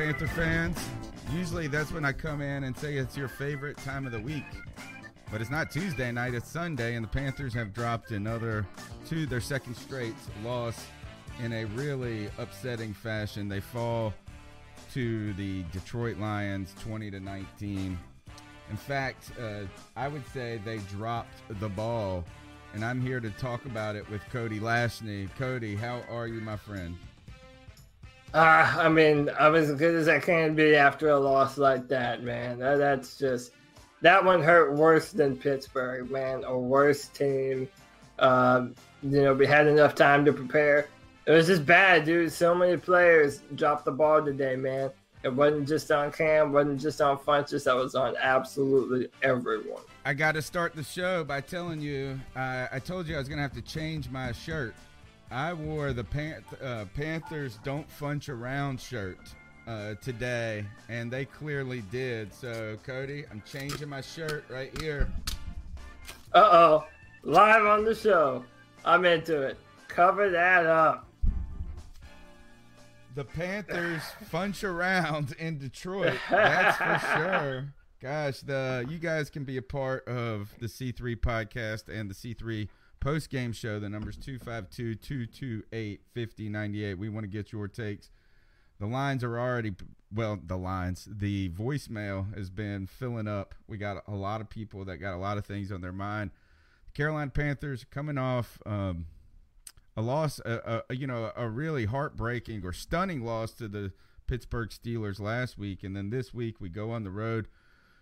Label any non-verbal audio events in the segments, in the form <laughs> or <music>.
Panther fans. Usually that's when I come in and say it's your favorite time of the week. But it's not Tuesday night, it's Sunday, and the Panthers have dropped another two, their second straight loss in a really upsetting fashion. They fall to the Detroit Lions 20 to 19. In fact, uh, I would say they dropped the ball, and I'm here to talk about it with Cody Lashney. Cody, how are you, my friend? Uh, I mean, I'm as good as I can be after a loss like that, man. That, that's just that one hurt worse than Pittsburgh, man. A worse team. Um, you know, we had enough time to prepare. It was just bad, dude. So many players dropped the ball today, man. It wasn't just on Cam, wasn't just on Funchess. That was on absolutely everyone. I got to start the show by telling you, uh, I told you I was going to have to change my shirt. I wore the Pan- uh, Panthers Don't Funch Around shirt uh, today, and they clearly did. So, Cody, I'm changing my shirt right here. Uh oh. Live on the show. I'm into it. Cover that up. The Panthers <laughs> Funch Around in Detroit. That's for <laughs> sure. Gosh, the you guys can be a part of the C3 podcast and the C3 post game show. The number's 252 228 5098. We want to get your takes. The lines are already, well, the lines, the voicemail has been filling up. We got a lot of people that got a lot of things on their mind. The Carolina Panthers coming off um, a loss, a, a, you know, a really heartbreaking or stunning loss to the Pittsburgh Steelers last week. And then this week we go on the road.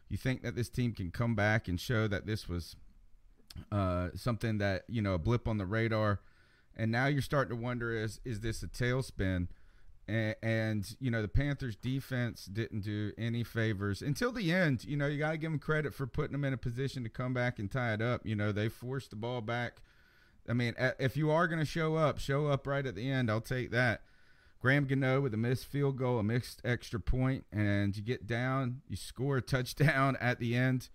You think that this team can come back and show that this was uh, something that you know a blip on the radar, and now you're starting to wonder is is this a tailspin? And, and you know the Panthers defense didn't do any favors until the end. You know you got to give them credit for putting them in a position to come back and tie it up. You know they forced the ball back. I mean, if you are going to show up, show up right at the end. I'll take that. Graham Gano with a missed field goal, a missed extra point, and you get down, you score a touchdown <laughs> at the end,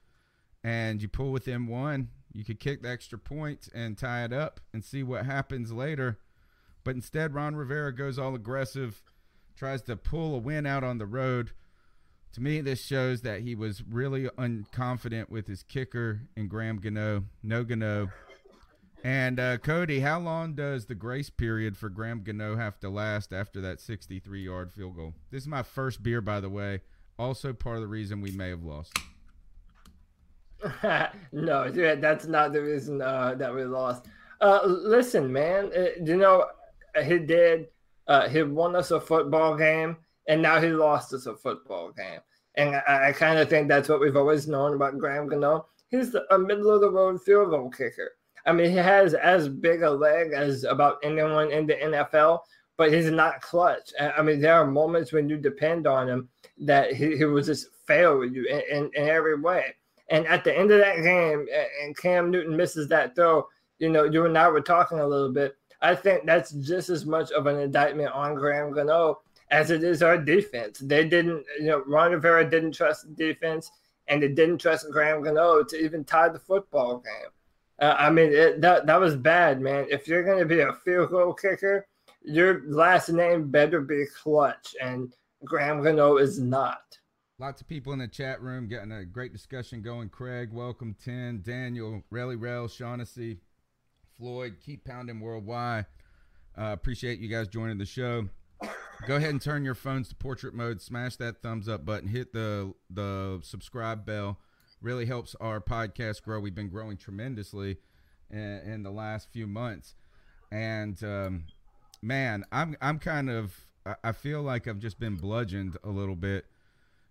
and you pull within one. You could kick the extra point and tie it up and see what happens later. But instead, Ron Rivera goes all aggressive, tries to pull a win out on the road. To me, this shows that he was really unconfident with his kicker and Graham Gano. No Gano. And uh, Cody, how long does the grace period for Graham Gano have to last after that 63 yard field goal? This is my first beer, by the way. Also, part of the reason we may have lost. <laughs> no, that's not the reason uh, that we lost. Uh, listen, man, uh, you know, he did. Uh, he won us a football game, and now he lost us a football game. And I, I kind of think that's what we've always known about Graham Gano. He's a middle of the road field goal kicker. I mean, he has as big a leg as about anyone in the NFL, but he's not clutch. I mean, there are moments when you depend on him that he, he will just fail you in, in, in every way. And at the end of that game, and Cam Newton misses that throw, you know, you and I were talking a little bit. I think that's just as much of an indictment on Graham Gano as it is our defense. They didn't, you know, Ron Rivera didn't trust the defense, and they didn't trust Graham Gano to even tie the football game. Uh, I mean, it, that that was bad, man. If you're going to be a field goal kicker, your last name better be Clutch, and Graham Gano is not. Lots of people in the chat room getting a great discussion going. Craig, welcome. 10, Daniel, Relly Rel, Shaughnessy, Floyd, keep pounding worldwide. Uh, appreciate you guys joining the show. Go ahead and turn your phones to portrait mode. Smash that thumbs up button. Hit the the subscribe bell really helps our podcast grow. We've been growing tremendously in, in the last few months, and um, man, I'm I'm kind of I feel like I've just been bludgeoned a little bit.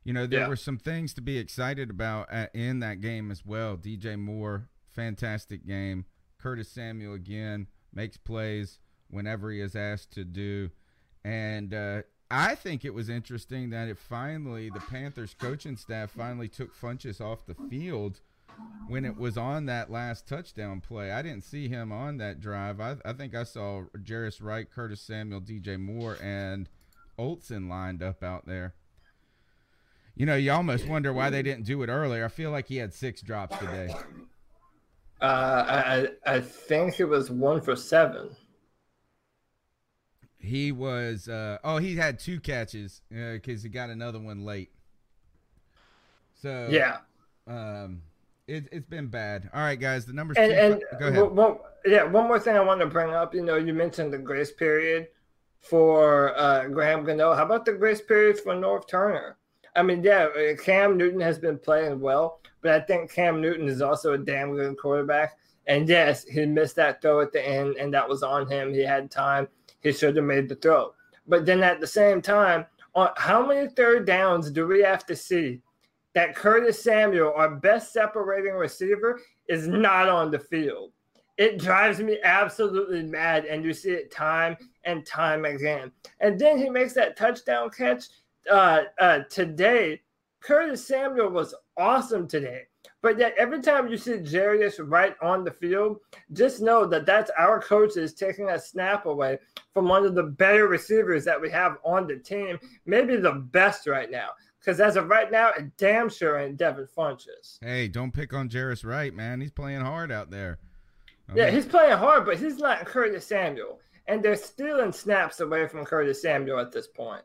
You know, there yeah. were some things to be excited about at, in that game as well. DJ Moore, fantastic game. Curtis Samuel again makes plays whenever he is asked to do, and uh, I think it was interesting that it finally the Panthers coaching staff finally took Funchess off the field when it was on that last touchdown play. I didn't see him on that drive. I, I think I saw Jarius Wright, Curtis Samuel, DJ Moore, and Olsen lined up out there. You know, you almost wonder why they didn't do it earlier. I feel like he had six drops today. Uh, I I think it was one for seven. He was. Uh, oh, he had two catches because uh, he got another one late. So yeah. Um, it, it's been bad. All right, guys. The numbers. And, two, and go ahead. Well, yeah, one more thing I want to bring up. You know, you mentioned the grace period for uh, Graham Gano. How about the grace period for Norv Turner? I mean, yeah, uh, Cam Newton has been playing well, but I think Cam Newton is also a damn good quarterback. And yes, he missed that throw at the end, and that was on him. He had time. He should have made the throw. But then at the same time, on how many third downs do we have to see that Curtis Samuel, our best separating receiver, is not on the field. It drives me absolutely mad, and you see it time and time again. And then he makes that touchdown catch uh, uh, today. Curtis Samuel was awesome today. But yet, every time you see Jarius Wright on the field, just know that that's our coaches taking a snap away from one of the better receivers that we have on the team, maybe the best right now. Because as of right now, it damn sure ain't Devin Funchess. Hey, don't pick on Jarius Wright, man. He's playing hard out there. I yeah, he's playing hard, but he's not Curtis Samuel. And they're stealing snaps away from Curtis Samuel at this point.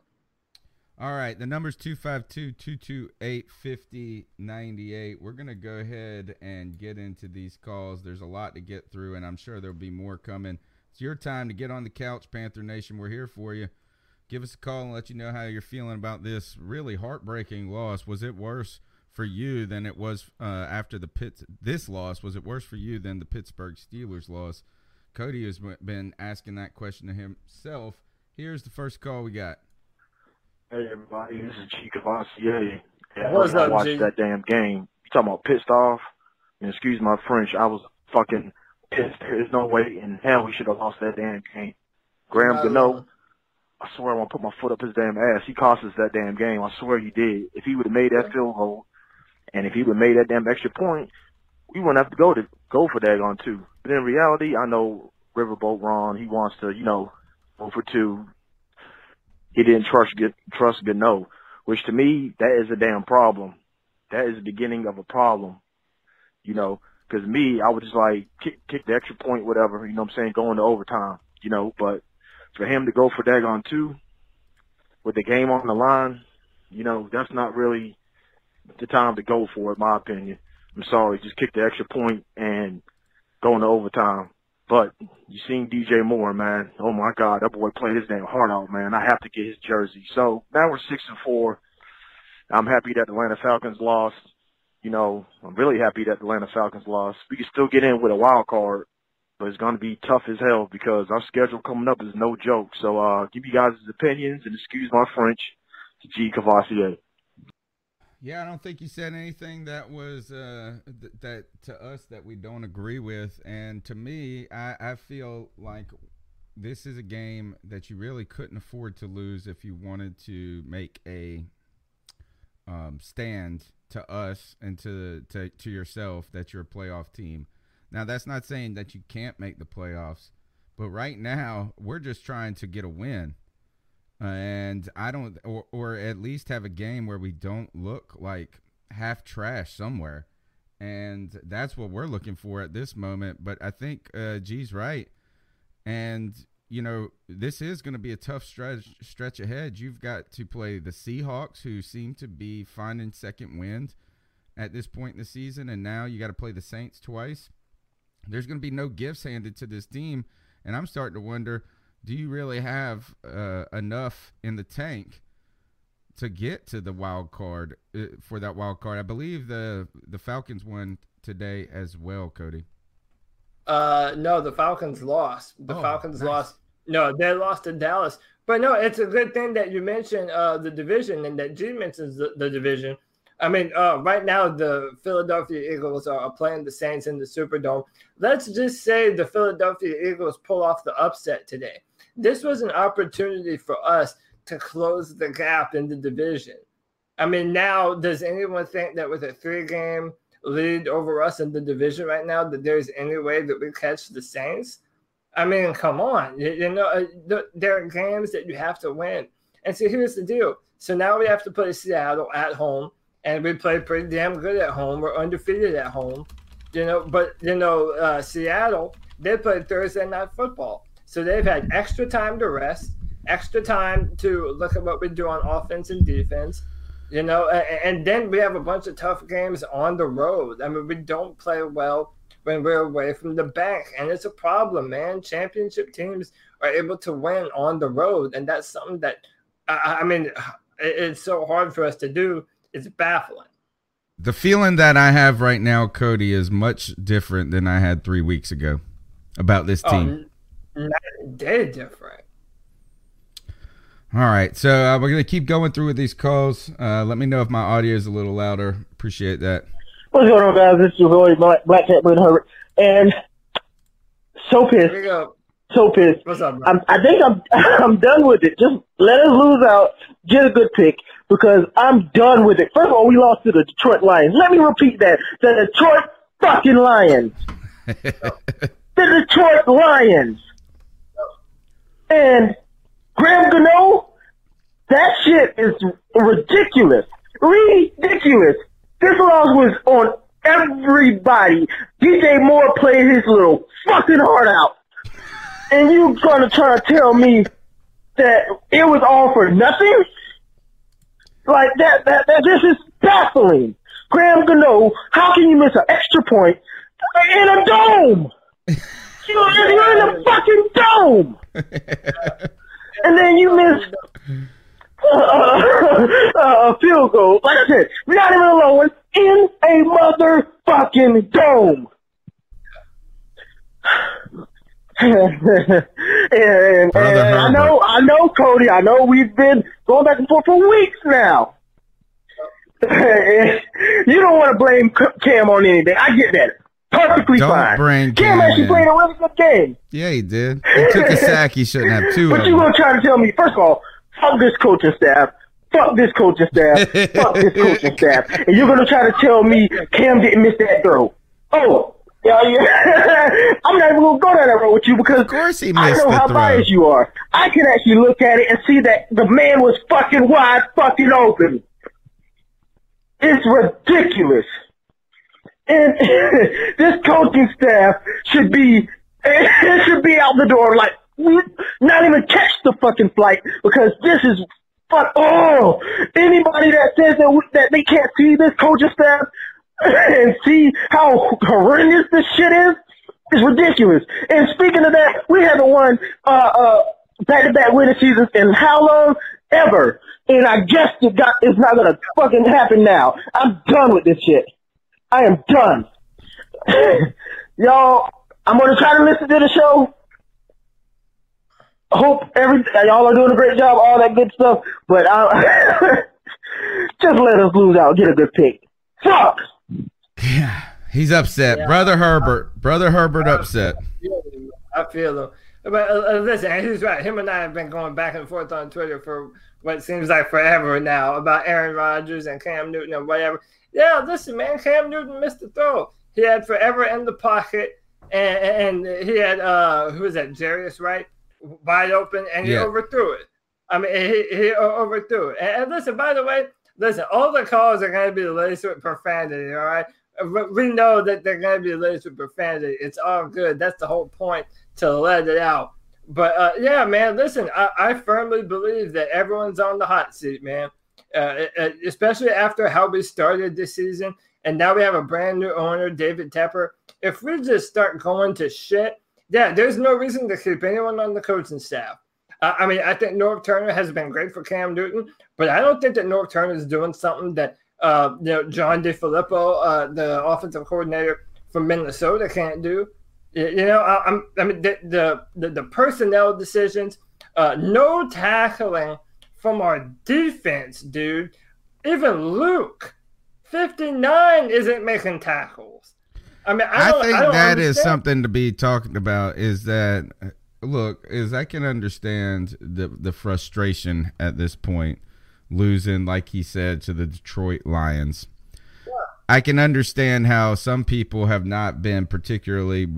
All right, the number's 252 228 5098. We're going to go ahead and get into these calls. There's a lot to get through, and I'm sure there'll be more coming. It's your time to get on the couch, Panther Nation. We're here for you give us a call and let you know how you're feeling about this really heartbreaking loss. Was it worse for you than it was uh, after the Pitts? This loss was it worse for you than the Pittsburgh Steelers loss? Cody has been asking that question to himself. Here's the first call we got. Hey everybody, this is Chica Vassier. Yeah, What's I watched G? that damn game. You talking about pissed off? And excuse my French, I was fucking pissed. There's no way in hell we should have lost that damn game. Graham Gano, I swear I want to put my foot up his damn ass. He cost us that damn game. I swear he did. If he would have made that field goal, and if he would have made that damn extra point, we wouldn't have to go to go for that on two. But in reality, I know Riverboat Ron. He wants to, you know, go for two. He didn't trust trust Gano, which to me that is a damn problem. That is the beginning of a problem. You know, because me, I would just like kick kick the extra point, whatever. You know what I'm saying? Going to overtime. You know, but for him to go for Dagon two with the game on the line, you know, that's not really the time to go for it, my opinion. I'm sorry, just kick the extra point and go into overtime. But you seen DJ Moore, man. Oh my God, that boy played his damn heart out, man. I have to get his jersey. So now we're six and four. I'm happy that the Atlanta Falcons lost. You know, I'm really happy that the Atlanta Falcons lost. We can still get in with a wild card, but it's to be tough as hell because our schedule coming up is no joke. So uh, give you guys' his opinions and excuse my French G. Cavassier. Yeah, I don't think you said anything that was uh, th- that to us that we don't agree with, and to me, I, I feel like this is a game that you really couldn't afford to lose if you wanted to make a um, stand to us and to, to to yourself that you're a playoff team. Now, that's not saying that you can't make the playoffs, but right now we're just trying to get a win. And I don't, or, or at least have a game where we don't look like half trash somewhere. And that's what we're looking for at this moment. But I think uh, G's right. And, you know, this is going to be a tough stretch, stretch ahead. You've got to play the Seahawks, who seem to be finding second wind at this point in the season. And now you got to play the Saints twice there's going to be no gifts handed to this team. And I'm starting to wonder do you really have uh, enough in the tank to get to the wild card uh, for that wild card. I believe the the Falcons won today as well, Cody. Uh, no, the Falcons lost. The oh, Falcons nice. lost. No, they lost to Dallas. But no, it's a good thing that you mentioned uh, the division and that G mentions the, the division. I mean, uh, right now the Philadelphia Eagles are playing the Saints in the Superdome. Let's just say the Philadelphia Eagles pull off the upset today. This was an opportunity for us to close the gap in the division. I mean, now does anyone think that with a three-game lead over us in the division right now that there's any way that we catch the Saints? I mean, come on. You, you know, uh, there are games that you have to win. And so here's the deal. So now we have to play Seattle at home, and we play pretty damn good at home. We're undefeated at home, you know. But you know, uh, Seattle they played Thursday night football, so they've had extra time to rest, extra time to look at what we do on offense and defense, you know. And, and then we have a bunch of tough games on the road. I mean, we don't play well when we're away from the bank. And it's a problem, man. Championship teams are able to win on the road. And that's something that, I, I mean, it's so hard for us to do. It's baffling. The feeling that I have right now, Cody, is much different than I had three weeks ago about this oh, team. Day different. All right, so uh, we're gonna keep going through with these calls. Uh, let me know if my audio is a little louder. Appreciate that. What's going on, guys? This is your boy Black, Black Cat Blaine Herbert, and so pissed, so pissed. What's up, I'm, I think I'm <laughs> I'm done with it. Just let us lose out, get a good pick, because I'm done with it. First of all, we lost to the Detroit Lions. Let me repeat that: the Detroit fucking Lions, <laughs> the Detroit Lions, and Graham Gano. That shit is ridiculous, ridiculous. This loss was on everybody. DJ Moore played his little fucking heart out. And you gonna try to tell me that it was all for nothing? Like that, that, that this is baffling. Graham Gano, how can you miss an extra point in a dome? <laughs> You're, you're in a fucking dome. <laughs> and then you miss uh, uh, uh, a field goal. Like I said, we're not even alone in a motherfucking dome. <sighs> and, and, and I know, I know, Cody. I know we've been going back and forth for weeks now. <laughs> you don't want to blame Cam on anything. I get that. Perfectly don't fine. Bring Cam, actually played a really good game. Yeah, he did. He took a sack. He shouldn't have two. But you gonna try to tell me? First of all, fuck this coaching staff. Fuck this coaching staff. fuck this coaching staff. <laughs> And you're gonna try to tell me Cam didn't miss that throw. Oh, yeah, yeah. <laughs> I'm not even gonna go down that road with you because of course he missed I know how throw. biased you are. I can actually look at it and see that the man was fucking wide fucking open. It's ridiculous. And <laughs> this coaching staff should be it <laughs> should be out the door like not even catch the fucking flight because this is fuck. Oh, anybody that says that that they can't see this coaching staff <laughs> and see how horrendous this shit is is ridiculous. And speaking of that, we haven't won uh, uh, back-to-back winning seasons in how long ever. And I guess it got it's not gonna fucking happen now. I'm done with this shit. I am done. <laughs> Y'all, I'm gonna try to listen to the show hope every y'all are doing a great job, all that good stuff. But I, <laughs> just let us lose out, get a good pick. Fuck. Yeah, he's upset, yeah. brother Herbert. Brother Herbert upset. I feel him. But uh, uh, listen, he's right. Him and I have been going back and forth on Twitter for what seems like forever now about Aaron Rodgers and Cam Newton and whatever. Yeah, listen, man, Cam Newton missed the throw. He had forever in the pocket, and, and he had uh, who was that? Jarius Wright wide open, and he yeah. overthrew it. I mean, he, he overthrew it. And, and, listen, by the way, listen, all the calls are going to be laced with profanity, all right? We know that they're going to be laced with profanity. It's all good. That's the whole point to let it out. But uh, yeah, man, listen, I, I, firmly believe that everyone's on the hot seat, man. Uh, especially after how we started this season, and now we have a brand new owner, David Tepper. If we just start going to shit, yeah, there's no reason to keep anyone on the coaching staff. Uh, I mean, I think Norv Turner has been great for Cam Newton, but I don't think that Norv Turner is doing something that uh, you know John DeFilippo, uh, the offensive coordinator from Minnesota, can't do. You know, I, am I mean, the, the the, the personnel decisions, uh, no tackling from our defense, dude. Even Luke, 59, isn't making tackles. I mean, I, I think I that understand. is something to be talking about. Is that look? Is I can understand the the frustration at this point, losing like he said to the Detroit Lions. Yeah. I can understand how some people have not been particularly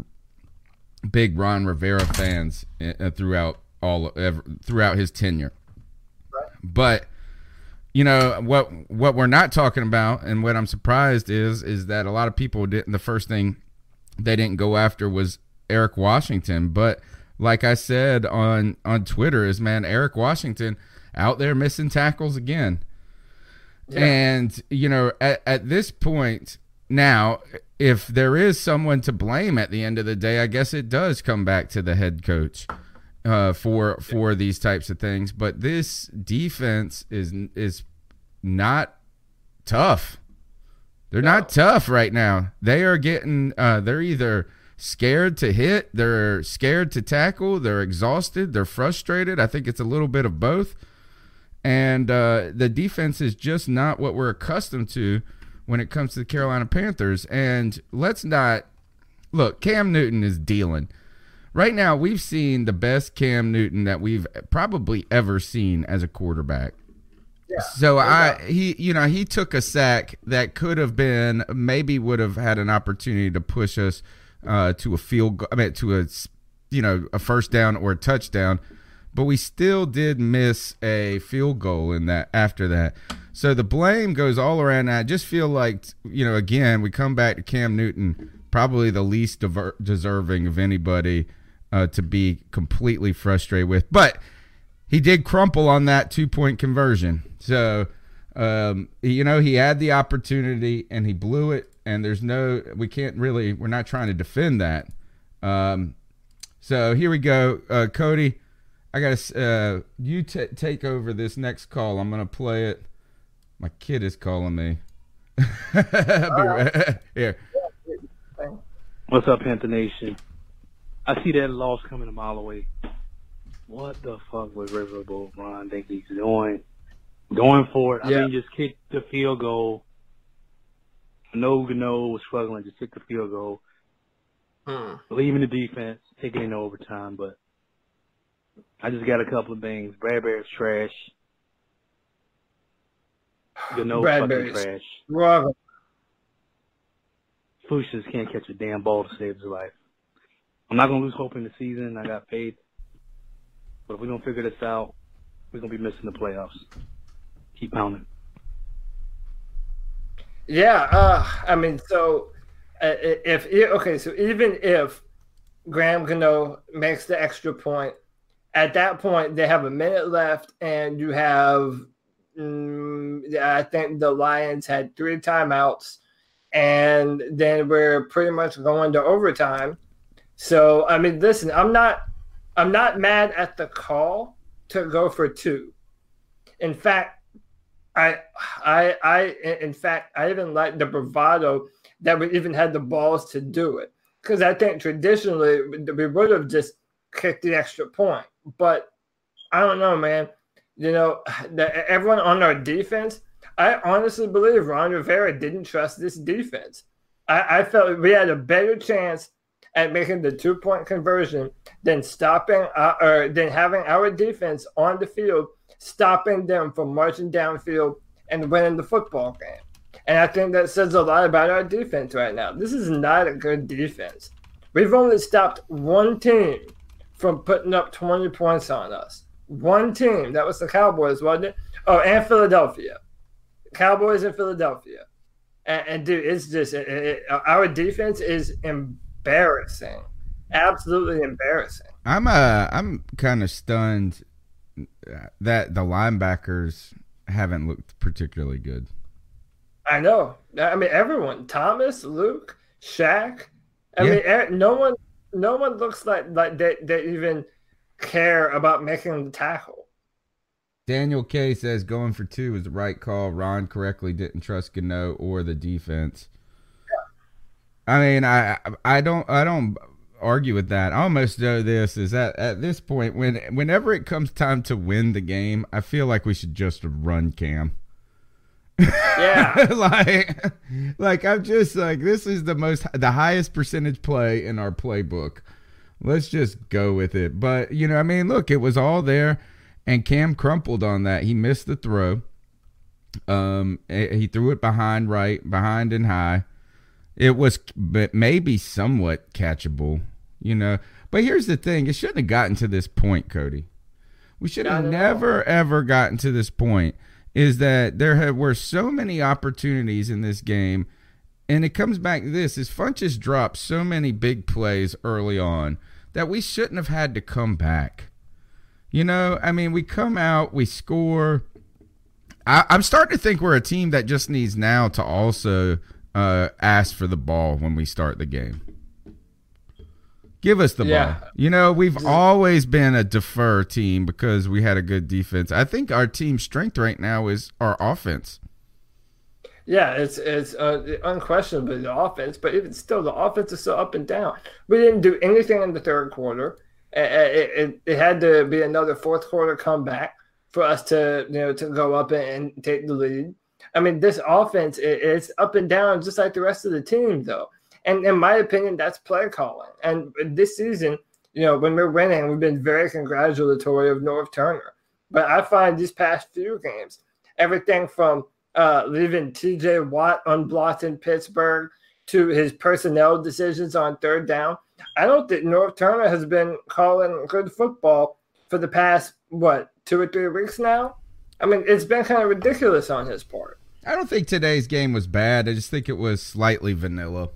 big Ron Rivera fans uh, throughout all ever, throughout his tenure. But you know what what we're not talking about and what I'm surprised is is that a lot of people didn't the first thing they didn't go after was Eric Washington. But like I said on on Twitter is man Eric Washington out there missing tackles again. Yeah. and you know at, at this point now if there is someone to blame at the end of the day I guess it does come back to the head coach uh, for for these types of things. But this defense is is not tough. They're no. not tough right now. They are getting. Uh, they're either scared to hit, they're scared to tackle, they're exhausted, they're frustrated. I think it's a little bit of both. And uh, the defense is just not what we're accustomed to when it comes to the Carolina Panthers. And let's not look. Cam Newton is dealing right now we've seen the best Cam Newton that we've probably ever seen as a quarterback. Yeah, so I he you know he took a sack that could have been maybe would have had an opportunity to push us uh, to a field I mean to a you know a first down or a touchdown, but we still did miss a field goal in that after that. So the blame goes all around. I just feel like you know again we come back to Cam Newton, probably the least deserving of anybody uh, to be completely frustrated with. But he did crumple on that two point conversion. So, um, you know, he had the opportunity and he blew it. And there's no, we can't really, we're not trying to defend that. Um, so here we go. Uh, Cody, I got to, uh, you t- take over this next call. I'm going to play it. My kid is calling me. <laughs> right. <laughs> Here. What's up, Panther Nation? I see that loss coming a mile away. What the fuck was Riverboat Ron think he's doing? Going for it. I mean, just kick the field goal. No Gano was struggling. Just kick the field goal. Hmm. In the defense. Take it in overtime. But I just got a couple of things. Bradberry's trash. Gano fucking trash. Wrong. Funchess can't catch a damn ball to save his life. I'm not gonna lose hope in the season. I got faith, but if we don't figure this out, we're gonna be missing the playoffs. Keep pounding. Yeah, uh, I mean, so uh, if okay, so even if Graham Gano makes the extra point, at that point they have a minute left, and you have, mm, I think the Lions had three timeouts, and then we're pretty much going to overtime so I mean, listen, I'm not I'm not mad at the call to go for two. In fact, I I I in fact I even like the bravado that we even had the balls to do it because I think traditionally we would have just kicked the extra point. But I don't know, man. You know, the, everyone on our defense. I honestly believe Ron Rivera didn't trust this defense. I, I felt we had a better chance at making the two point conversion than stopping uh, or than having our defense on the field, stopping them from marching downfield and winning the football game. And I think that says a lot about our defense right now. This is not a good defense. We've only stopped one team from putting up 20 points on us. One team. That was the Cowboys, wasn't it? Oh, and Philadelphia. Cowboys in Philadelphia. And, and dude, it's just it, it, our defense is in embarrassing. Absolutely embarrassing. I'm uh I'm kind of stunned that the linebackers haven't looked particularly good. I know. I mean, everyone: Thomas, Luke, Shaq. I yeah. mean, no one, no one looks like like they they even care about making the tackle. Daniel K says going for two was the right call. Ron correctly didn't trust Gano or the defense. I mean, I I don't I don't argue with that. I almost know this is that at this point when whenever it comes time to win the game, I feel like we should just run Cam. Yeah. <laughs> like like I'm just like this is the most the highest percentage play in our playbook. Let's just go with it. But you know, I mean, look, it was all there and Cam crumpled on that. He missed the throw. Um he threw it behind right, behind and high. It was but maybe somewhat catchable, you know. But here's the thing, it shouldn't have gotten to this point, Cody. We should have never ever gotten to this point is that there have, were so many opportunities in this game, and it comes back to this: is Funchess dropped so many big plays early on that we shouldn't have had to come back. You know, I mean, we come out, we score. I, am starting to think we're a team that just needs now to also uh, ask for the ball when we start the game. Give us the yeah. ball. You know, we've always been a defer team because we had a good defense. I think our team's strength right now is our offense. Yeah, it's it's uh, unquestionably the offense, but even still, the offense is so up and down. We didn't do anything in the third quarter. It, it, it had to be another fourth quarter comeback for us to you know to go up and, take the lead. I mean, this offense it's up and down just like the rest of the team, though. And in my opinion, that's play calling. And this season, you know, when we're winning, we've been very congratulatory of Norv Turner. But I find these past few games, everything from uh, leaving TJ Watt unblocked in Pittsburgh to his personnel decisions on third down, I don't think Norv Turner has been calling good football for the past, what, two or three weeks now? I mean, it's been kind of ridiculous on his part. I don't think today's game was bad. I just think it was slightly vanilla.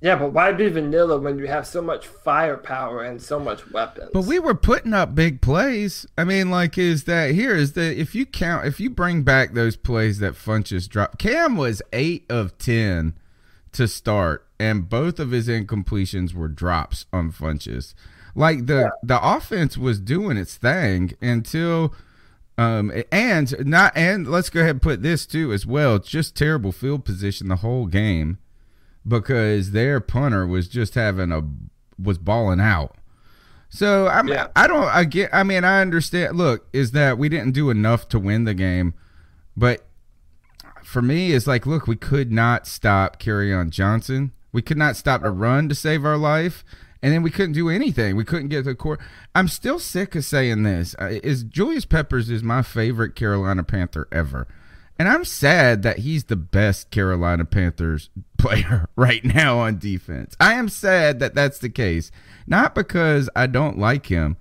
Yeah, but why be vanilla when you have so much firepower and so much weapons? But we were putting up big plays. I mean, like, is that here is that if you count, if you bring back those plays that Funchess dropped, Cam was eight of 10 to start, and both of his incompletions were drops on Funchess. Like, the, yeah. the offense was doing its thing until. Um, and not and let's go ahead and put this too as well. Just terrible field position the whole game because their punter was just having a was balling out. So I mean, yeah. I don't. I get. I mean, I understand. Look, is that we didn't do enough to win the game, but for me, it's like, look, we could not stop Kerryon Johnson. We could not stop the run to save our life, and then we couldn't do anything. We couldn't get the court. I'm still sick of saying this. Uh, is Julius Peppers is my favorite Carolina Panther ever. And I'm sad that he's the best Carolina Panthers <laughs> player <laughs> right now on defense. I am sad that that's the case. Not because I don't like him,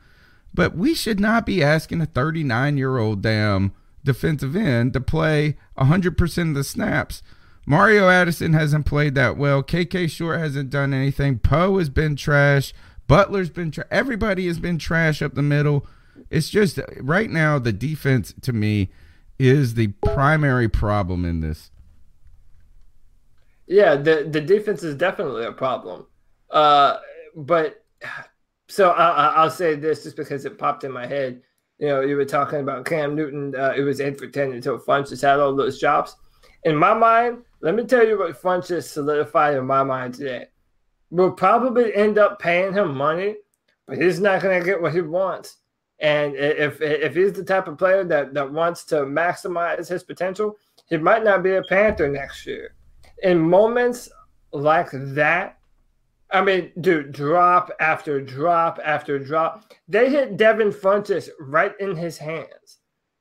but we should not be asking a 39 year old damn defensive end to play 100% of the snaps. Mario Addison hasn't played that well. KK Short hasn't done anything. Poe has been trash. Butler's been trash. Everybody has been trash up the middle. It's just right now, the defense to me is the primary problem in this. Yeah, the the defense is definitely a problem. Uh, but so I, will say this just because it popped in my head. You know, you were talking about Cam Newton. Uh, it was eight for ten until Funch Funchess had all those jobs. In my mind, let me tell you what Funchess solidified in my mind today. We'll probably end up paying him money, but he's not going to get what he wants. And if if he's the type of player that, that wants to maximize his potential, he might not be a Panther next year. In moments like that, I mean, dude, drop after drop after drop. They hit Devin Funchess right in his hands,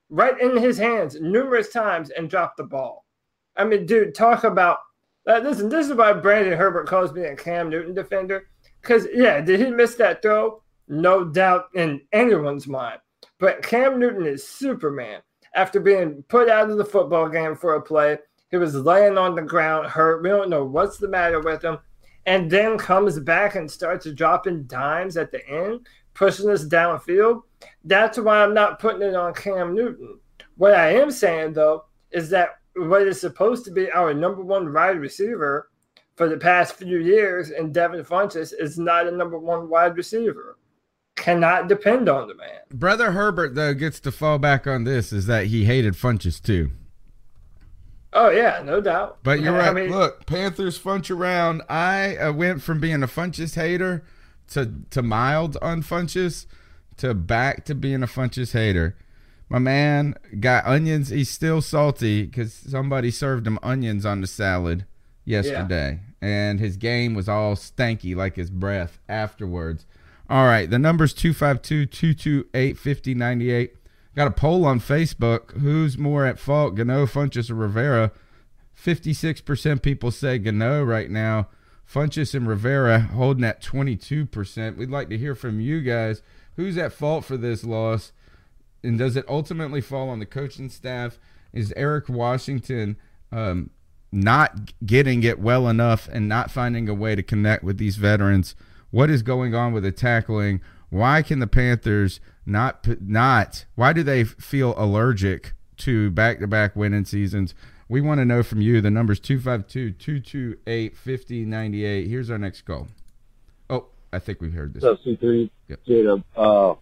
right in his hands numerous times and dropped the ball. I mean, dude, talk about uh, listen. This is why Brandon Herbert calls me a Cam Newton defender. Because yeah, did he miss that throw? no doubt in anyone's mind. But Cam Newton is Superman. After being put out of the football game for a play, he was laying on the ground hurt. We don't know what's the matter with him. And then comes back and starts dropping dimes at the end, pushing us downfield. That's why I'm not putting it on Cam Newton. What I am saying, though, is that what is supposed to be our number one wide receiver for the past few years and Devin Funchess is not a number one wide receiver. cannot depend on the man. Brother Herbert though gets to fall back on this is that he hated Funchess too. Oh yeah, no doubt. But you're right. I mean, Look, Panthers funch around. I uh, went from being a Funchess hater to to mild on Funchess to back to being a Funchess hater. My man got onions. He's still salty because somebody served him onions on the salad yesterday, yeah. and his game was all stanky like his breath afterwards. All right, the number's 252 228 5098. Got a poll on Facebook. Who's more at fault, Gano, Funchess, or Rivera? 56% people say Gano right now. Funchess and Rivera holding at 22%. We'd like to hear from you guys. Who's at fault for this loss? And does it ultimately fall on the coaching staff? Is Eric Washington um, not getting it well enough and not finding a way to connect with these veterans? What is going on with the tackling? Why can the Panthers not not why do they feel allergic to back-to-back winning seasons? We want to know from you. The number's 252-228-5098. Here's our next call. Oh, I think we heard this. So C3, yep. J-Dub, uh.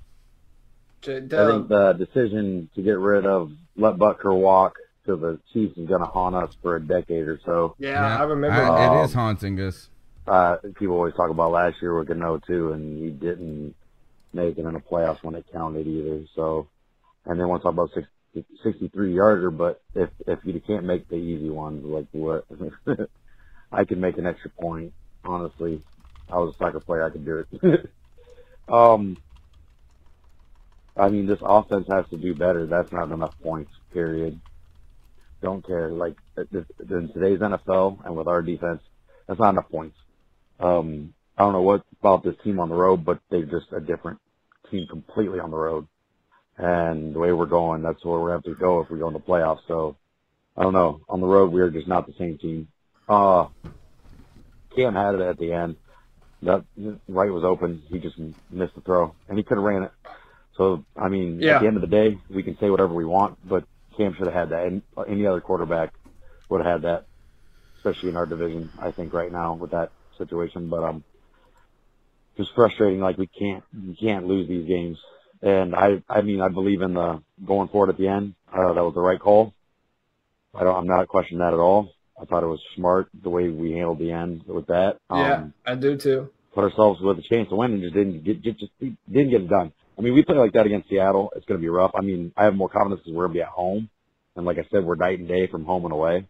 I think the decision to get rid of let Butker walk to the Chiefs is going to haunt us for a decade or so. Yeah, yeah I remember. I, it is haunting us. Uh, people always talk about last year with Gano too, and he didn't make it in the playoffs when it counted either. So, and then want to talk about 60, 63 yarder, but if if you can't make the easy ones, like what <laughs> I can make an extra point. Honestly, I was a soccer player, I could do it. <laughs> um, I mean, this offense has to do better. That's not enough points. Period. Don't care. Like in today's NFL and with our defense, that's not enough points. Um, I don't know what about this team on the road, but they're just a different team completely on the road. And the way we're going, that's where we have to go if we go in the playoffs. So I don't know. On the road, we're just not the same team. Uh, Cam had it at the end. That right was open. He just missed the throw, and he could have ran it. So I mean, yeah. at the end of the day, we can say whatever we want, but Cam should have had that. And any other quarterback would have had that, especially in our division. I think right now with that situation, but um, just frustrating. Like we can't, we can't lose these games. And I, I mean, I believe in the going forward at the end. Uh, that was the right call. I don't, I'm not questioning that at all. I thought it was smart the way we handled the end with that. Um, yeah, I do too. Put ourselves with a chance to win and just didn't get, just, just didn't get it done. I mean, we play like that against Seattle. It's going to be rough. I mean, I have more confidence because we're going to be at home. And like I said, we're night and day from home and away.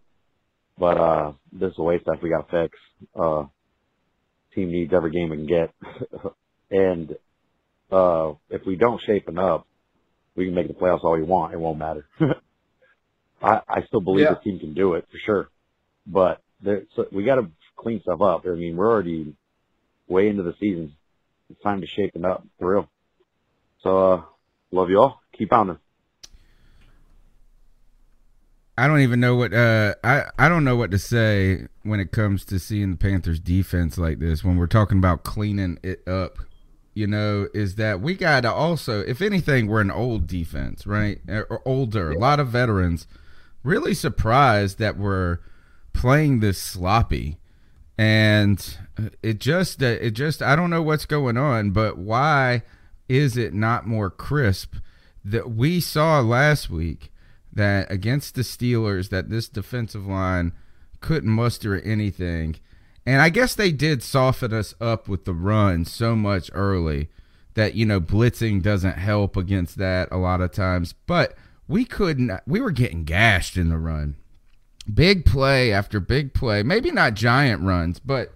But, uh, this away stuff we got to fix. Uh, team needs every game it can get. <laughs> and uh, if we don't shape up, we can make the playoffs all we want. It won't matter. <laughs> I, I still believe yeah. the team can do it for sure, but there, so we got to clean stuff up. I mean, we're already way into the season. It's time to shape it up for real. So, uh, love you all. Keep pounding. I don't even know what uh, I I don't know what to say when it comes to seeing the Panthers defense like this when we're talking about cleaning it up. You know, is that we got to also, if anything, we're an old defense, right? Or older, a lot of veterans. Really surprised that we're playing this sloppy, and it just it just I don't know what's going on, but why is it not more crisp that we saw last week? that against the Steelers that this defensive line couldn't muster anything. And I guess they did soften us up with the run so much early that you know blitzing doesn't help against that a lot of times, but we couldn't we were getting gashed in the run. Big play after big play. Maybe not giant runs, but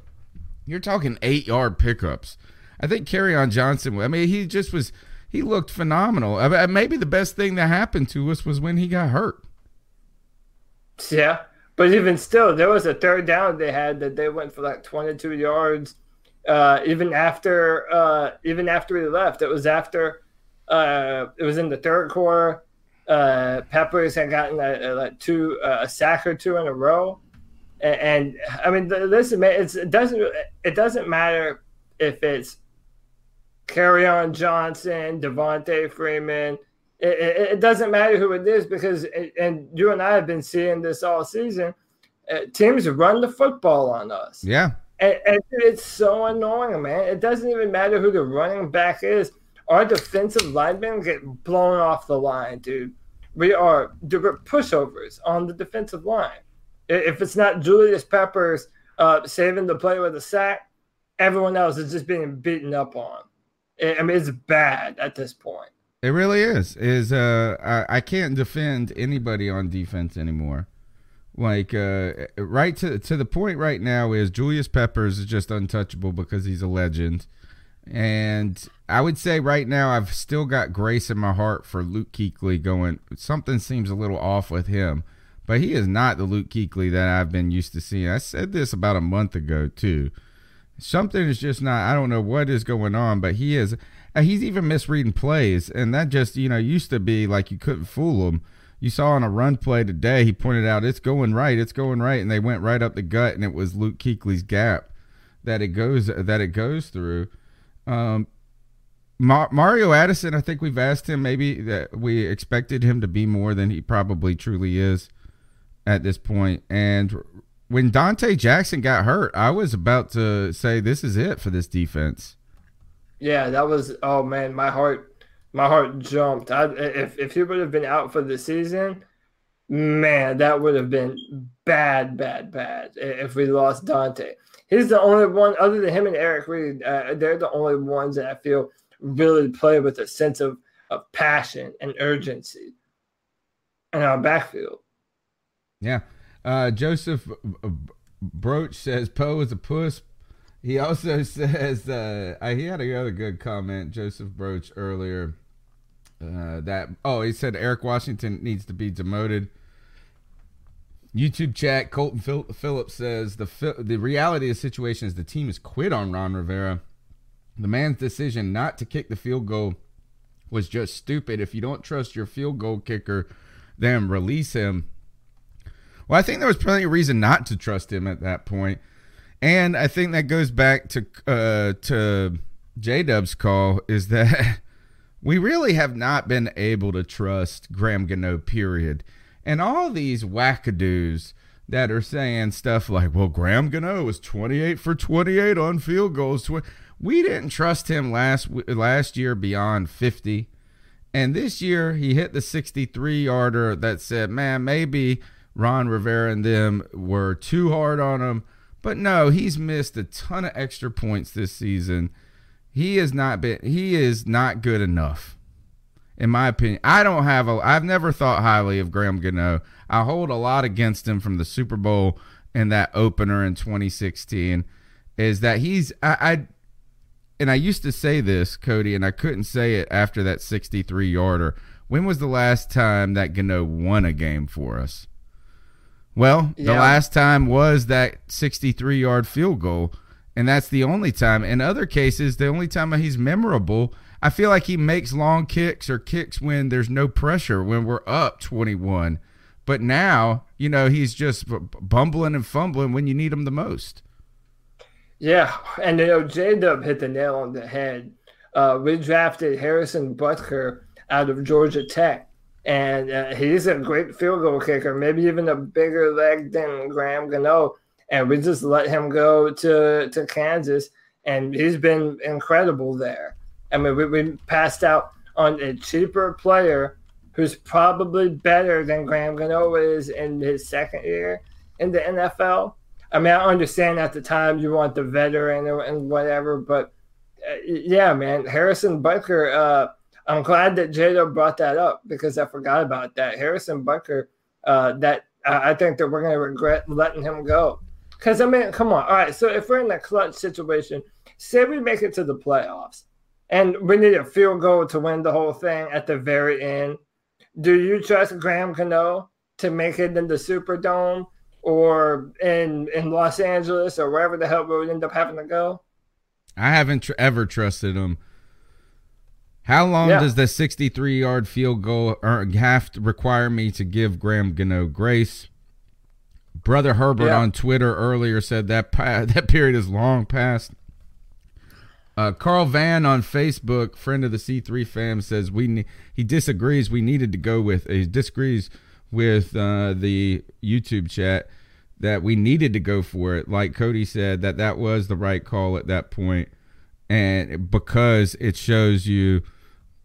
you're talking 8-yard pickups. I think Kerryon Johnson, I mean, he just was he looked phenomenal. I mean, maybe the best thing that happened to us was when he got hurt. Yeah, but even still, there was a third down they had that they went for like 22 yards. Uh, even after, uh, even after he left, it was after. Uh, it was in the third quarter. Uh, Peppers had gotten a, a, two a sack or two in a row, and, and I mean, listen, man, it doesn't it doesn't matter if it's Kerryon Johnson, Devonta Freeman. It, it, it, doesn't matter who it is because, it, and you and I have been seeing this all season. Uh, teams run the football on us. Yeah. And, and, it's so annoying, man. It doesn't even matter who the running back is. our defensive linemen get blown off the line, dude. We are pushovers on the defensive line. If it's not Julius Peppers uh, saving the play with a sack, everyone else is just being beaten up on. I mean, it's bad at this point. It really is. Is uh, I, I can't defend anybody on defense anymore. Like uh, right to to the point right now is Julius Peppers is just untouchable because he's a legend, and I would say right now I've still got grace in my heart for Luke Kuechly. Going something seems a little off with him, but he is not the Luke Kuechly that I've been used to seeing. I said this about a month ago too. Something is just not. I don't know what is going on, but he is. He's even misreading plays, and that just you know used to be like you couldn't fool him you saw on a run play today, he pointed out it's going right, it's going right, and they went right up the gut, and it was Luke Kuechly's gap that it goes that it goes through. Um, Mario Addison, I think we've asked him maybe that we expected him to be more than he probably truly is at this point. And when Donte Jackson got hurt, I was about to say this is it for this defense. Yeah, that was oh man, my heart my heart jumped. I, if if he would have been out for the season, man, that would have been bad, bad, bad. If we lost Dante, he's the only one other than him and Eric Reid. Uh, they're the only ones that I feel really play with a sense of of passion and urgency in our backfield. Yeah, uh, Joseph Broach says Poe is a puss. He also <laughs> says uh, he had another good comment, Joseph Broach earlier. Uh, that oh, he said Eric Washington needs to be demoted. YouTube chat. Colton Phil- Phillips says the the reality of the situation is the team has quit on Ron Rivera. The man's decision not to kick the field goal was just stupid. If you don't trust your field goal kicker, then release him. Well, I think there was plenty of reason not to trust him at that point, and I think that goes back to uh, to J Dub's call is that <laughs> we really have not been able to trust Graham Gano, period. And all these wackadoos that are saying stuff like, well, Graham Gano was 28 for 28 on field goals. We didn't trust him last last year beyond 50. And this year he hit the 63 yarder that said, man, maybe Ron Rivera and them were too hard on him. But no, he's missed a ton of extra points this season. He has not been. He is not good enough, in my opinion. I don't have a. I've never thought highly of Graham Gano. I hold a lot against him from the Super Bowl and that opener in 2016. Is that he's I, I and I used to say this, Cody, and I couldn't say it after that 63 yarder. When was the last time that Gano won a game for us? Well, the last time was that 63 yard field goal and that's the only time. In other cases, the only time he's memorable, I feel like he makes long kicks or kicks when there's no pressure when we're up 21. But now, you know, he's just bumbling and fumbling when you need him the most. Yeah, and you know, J Dub hit the nail on the head. Uh, we drafted Harrison Butker out of Georgia Tech, and uh, he's a great field goal kicker, maybe even a bigger leg than Graham Gano and we just let him go to to Kansas, and he's been incredible there. I mean, we, we passed out on a cheaper player who's probably better than Graham Gano is in his second year in the NFL. I mean, I understand at the time you want the veteran and whatever, but uh, yeah, man, Harrison Butker. Uh, I'm glad that Jado brought that up because I forgot about that. Harrison Butker. Uh, that I think that we're going to regret letting him go because I mean, come on. All right. So if we're in a clutch situation, say we make it to the playoffs and we need a field goal to win the whole thing at the very end, do you trust Graham Gano to make it in the Superdome or in in Los Angeles or wherever the hell we would end up having to go? I haven't tr- ever trusted him. How long yeah. does the 63 yard field goal have to require me to give Graham Gano grace? Brother Herbert yeah. on Twitter earlier said that <laughs> that period is long past. Uh, Carl Van on Facebook, friend of the C3 fam, says we ne- he disagrees. We needed to go with he disagrees with uh, the YouTube chat that we needed to go for it. Like Cody said, that that was the right call at that point, and because it shows you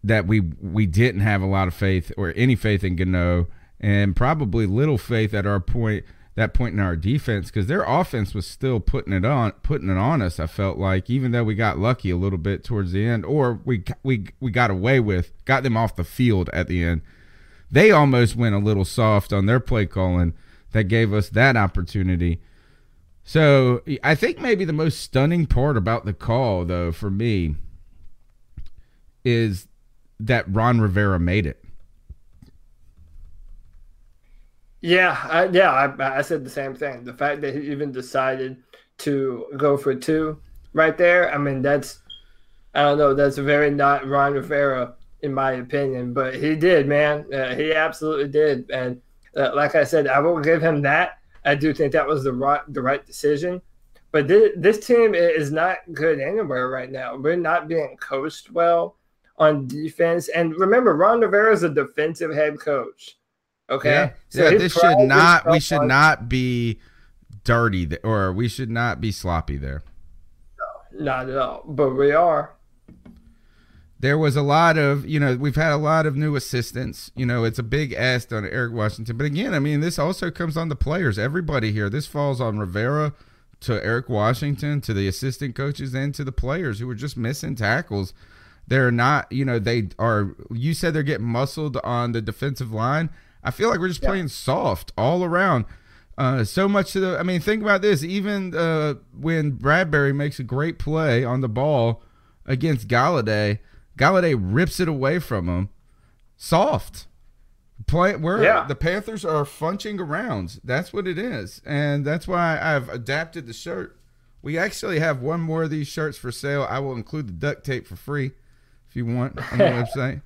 that we we didn't have a lot of faith or any faith in Gano, and probably little faith at our point that point in our defense because their offense was still putting it on putting it on us. I felt like even though we got lucky a little bit towards the end, or we we we got away with got them off the field at the end, they almost went a little soft on their play calling that gave us that opportunity. So I think maybe the most stunning part about the call, though, for me, is that Ron Rivera made it. Yeah, I, yeah, I, I said the same thing. The fact that he even decided to go for two right there, I mean, that's I don't know, that's very not Ron Rivera in my opinion, but he did, man. Uh, he absolutely did, and uh, like I said, I will give him that. I do think that was the right the right decision. But this, this team is not good anywhere right now. We're not being coached well on defense. And remember, Ron Rivera is a defensive head coach. Okay, yeah, so yeah this should not. We should on, not be dirty, th- or we should not be sloppy there. No, not at all. But we are. There was a lot of, you know, we've had a lot of new assistants. You know, it's a big ask on Eric Washington. But again, I mean, this also comes on the players. Everybody here. This falls on Rivera to Eric Washington to the assistant coaches and to the players who were just missing tackles. They're not, you know, they are. You said they're getting muscled on the defensive line. I feel like we're just yeah. playing soft all around. Uh, so much to the. I mean, think about this. Even uh, when Bradbury makes a great play on the ball against Golladay, Golladay rips it away from him. Soft. Play where yeah. the Panthers are funching around. That's what it is, and that's why I've adapted the shirt. We actually have one more of these shirts for sale. I will include the duct tape for free if you want on the <laughs> website.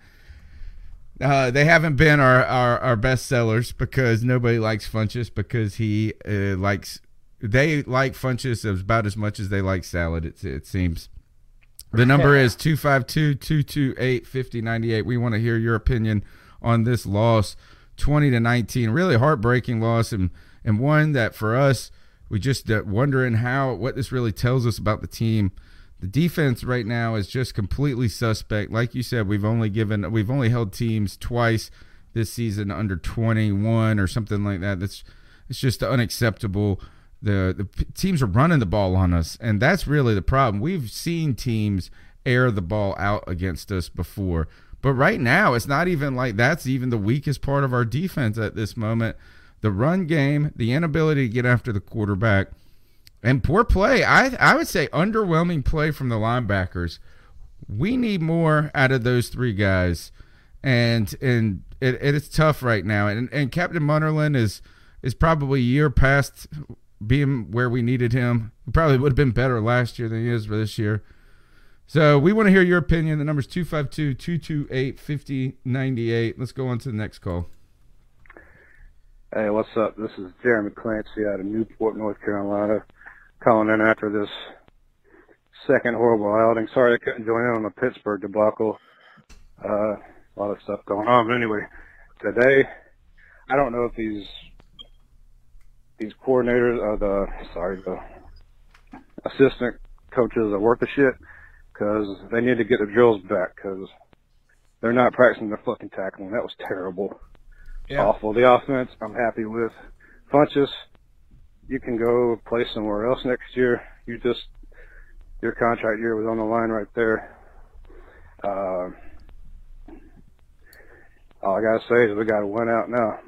Uh, they haven't been our, our, our best sellers because nobody likes Funchess because he uh, likes they like Funchess about as much as they like salad. It, it seems. The number is <laughs> 252 228 5098. We want to hear your opinion on this loss 20 to 19. Really heartbreaking loss and, and one that for us, we just uh, wondering how what this really tells us about the team the defense right now is just completely suspect. Like you said, we've only given we've only held teams twice this season under 21 or something like that. That's it's just unacceptable. The the teams are running the ball on us, and that's really the problem. We've seen teams air the ball out against us before, but right now it's not even like that's even the weakest part of our defense at this moment. The run game, the inability to get after the quarterback and poor play. I I would say underwhelming play from the linebackers. We need more out of those three guys, and and it, it's tough right now. And and Captain Munnerlyn is is probably a year past being where we needed him. He probably would have been better last year than he is for this year. So we want to hear your opinion. The number's 252 228 5098. Let's go on to the next call. Hey, what's up? This is Jeremy Clancy out of Newport, North Carolina calling in after this second horrible outing. Sorry I couldn't join in on the Pittsburgh debacle. Uh, a lot of stuff going on. But anyway, today, I don't know if these these coordinators are the sorry the assistant coaches are worth the shit because they need to get the drills back because they're not practicing their fucking tackling. That was terrible. Yeah. Awful. The offense, I'm happy with. Funchess, you can go play somewhere else next year. You just your contract year was on the line right there. Uh, all I gotta say is we got to win out now.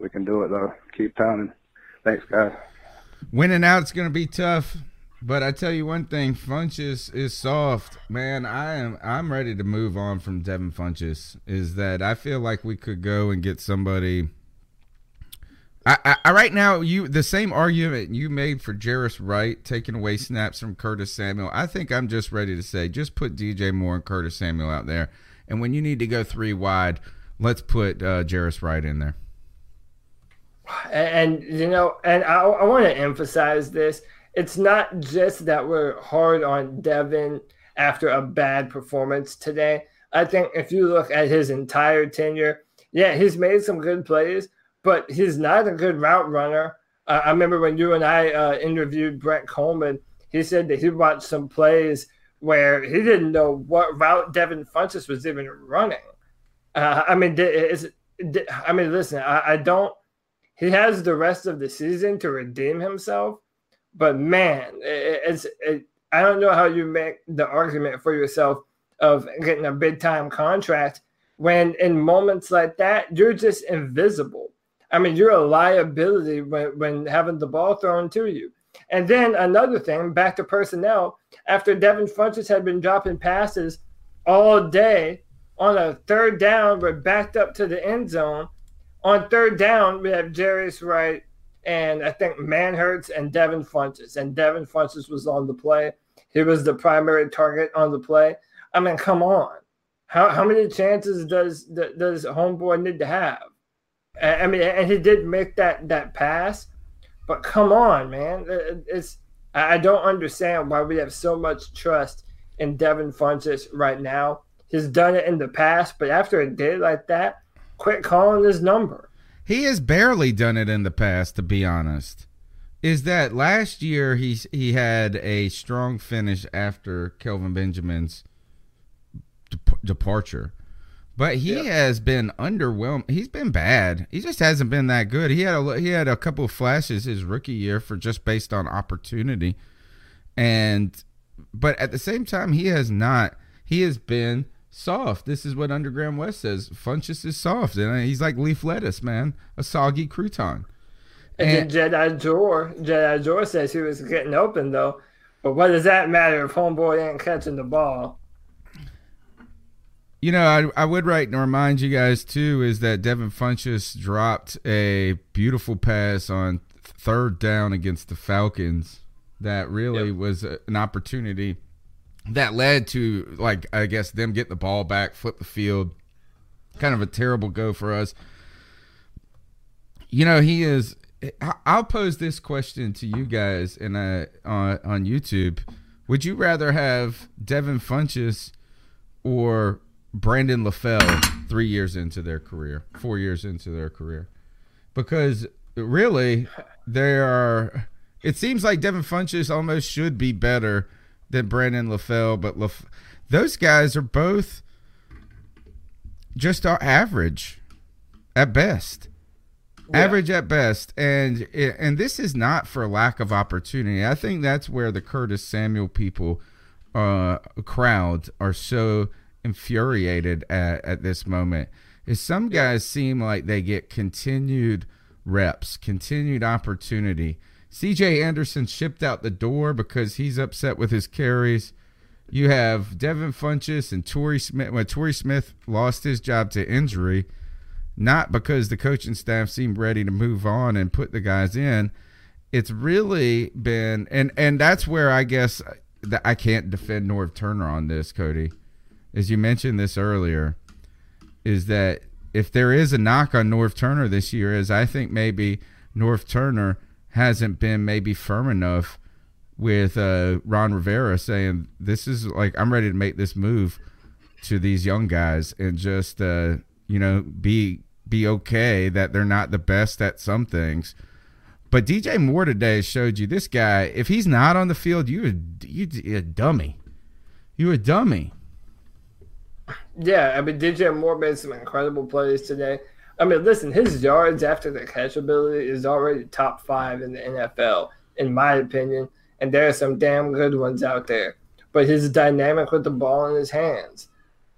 We can do it though. Keep pounding. Thanks, guys. Winning out's gonna be tough, but I tell you one thing: Funchess is soft, man. I am. I'm ready to move on from Devin Funchess. Is that I feel like we could go and get somebody I, I, right now you the same argument you made for Jarius Wright taking away snaps from Curtis Samuel. I think I'm just ready to say just put DJ Moore and Curtis Samuel out there, and when you need to go three wide, let's put uh, Wright in there. And, and you know, and I, I want to emphasize this: it's not just that we're hard on Devin after a bad performance today. I think if you look at his entire tenure, yeah, he's made some good plays but he's not a good route runner. Uh, I remember when you and I uh, interviewed Brett Coleman, he said that he watched some plays where he didn't know what route Devin Funchess was even running. Uh, I mean, I mean, listen, I, I don't. He has the rest of the season to redeem himself, but man, it, it's it, I don't know how you make the argument for yourself of getting a big time contract when in moments like that you're just invisible. I mean, you're a liability when, when having the ball thrown to you. And then another thing, back to personnel, after Devin Funchess had been dropping passes all day on a third down, we're backed up to the end zone. On third down, we have Jarius Wright and I think Manhertz and Devin Funchess. And Devin Funchess was on the play. He was the primary target on the play. I mean, come on. How, how many chances does does homeboy need to have? I mean, and he did make that that pass, but come on, man. Uh, it's I don't understand why we have so much trust in Devin Funchess right now. He's done it in the past, but after a day like that, quit calling his number. He has barely done it in the past, to be honest. Is that last year he he had a strong finish after Kelvin Benjamin's departure. But he yep. has been underwhelmed. He's been bad. He just hasn't been that good. He had a he had a couple of flashes his rookie year for just based on opportunity, and but at the same time he has not. He has been soft. This is what Underground West says. Funchess is soft, and uh, he's like leaf lettuce, man, a soggy crouton. And, and Jedi Jor, Jedi Jor says he was getting open though. But what does that matter if homeboy ain't catching the ball? You know, I, I would write and remind you guys too is that Devin Funchess dropped a beautiful pass on third down against the Falcons that really yep. was an opportunity that led to like I guess them getting the ball back, flip the field. Kind of a terrible go for us. You know, he is I'll pose this question to you guys in a, on, on YouTube. Would you rather have Devin Funchess or Brandon LaFell three years into their career, four years into their career, because really they are. It seems like Devin Funchess almost should be better than Brandon LaFell, but Laf- those guys are both just average at best. Yeah. Average at best, and and this is not for lack of opportunity. I think that's where the Curtis Samuel people, uh, crowd are so infuriated at, at this moment is some guys seem like they get continued reps, continued opportunity. CJ Anderson shipped out the door because he's upset with his carries. You have Devin Funchess and Torrey Smith. When Torrey Smith lost his job to injury, not because the coaching staff seemed ready to move on and put the guys in. It's really been, and and that's where I guess uh, that I can't defend Norv Turner on this, Cody as you mentioned this earlier, is that if there is a knock on Norv Turner this year, is I think maybe Norv Turner hasn't been maybe firm enough with uh, Ron Rivera saying this is like I'm ready to make this move to these young guys and just uh, you know be be okay that they're not the best at some things. But DJ Moore today showed you this guy. If he's not on the field, you you a dummy. You a dummy. Yeah, I mean DJ Moore made some incredible plays today. I mean, listen, his yards after the catch ability is already top five in the NFL, in my opinion. And there are some damn good ones out there. But his dynamic with the ball in his hands.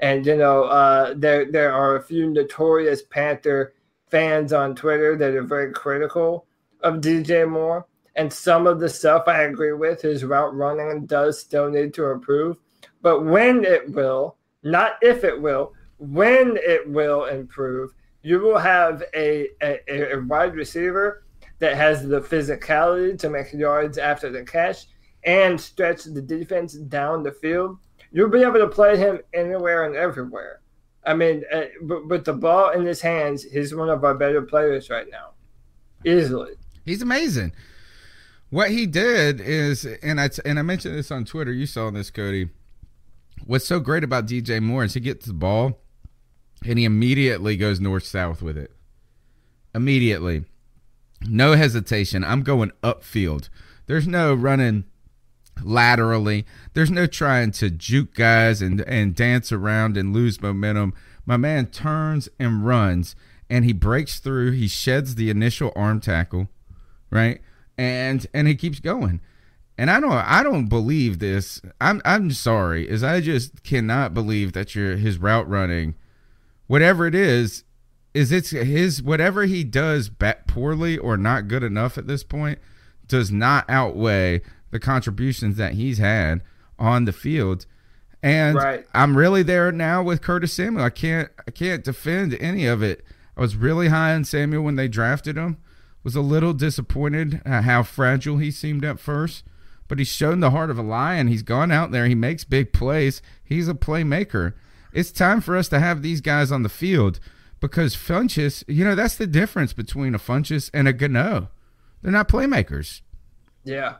And you know, uh, there there are a few notorious Panther fans on Twitter that are very critical of DJ Moore. And some of the stuff I agree with, his route running does still need to improve. But when it will, not if it will, when it will improve, you will have a, a, a wide receiver that has the physicality to make yards after the catch and stretch the defense down the field. You'll be able to play him anywhere and everywhere. I mean, uh, with the ball in his hands, he's one of our better players right now, easily. He's amazing. What he did is, and I and I mentioned this on Twitter. You saw this, Cody what's so great about DJ Moore is he gets the ball and he immediately goes north south with it. Immediately. No hesitation. I'm going upfield. There's no running laterally. There's no trying to juke guys and and dance around and lose momentum. My man turns and runs and he breaks through. He sheds the initial arm tackle, right? And and he keeps going. And I don't I don't believe this. I'm I'm sorry. Is I just cannot believe that your his route running whatever it is is it's his whatever he does poorly or not good enough at this point does not outweigh the contributions that he's had on the field. And right. I'm really there now with Curtis Samuel. I can't I can't defend any of it. I was really high on Samuel when they drafted him. Was a little disappointed how fragile he seemed at first, but he's shown the heart of a lion. He's gone out there. He makes big plays. He's a playmaker. It's time for us to have these guys on the field because Funchess, you know, that's the difference between a Funchess and a Gano. They're not playmakers. Yeah.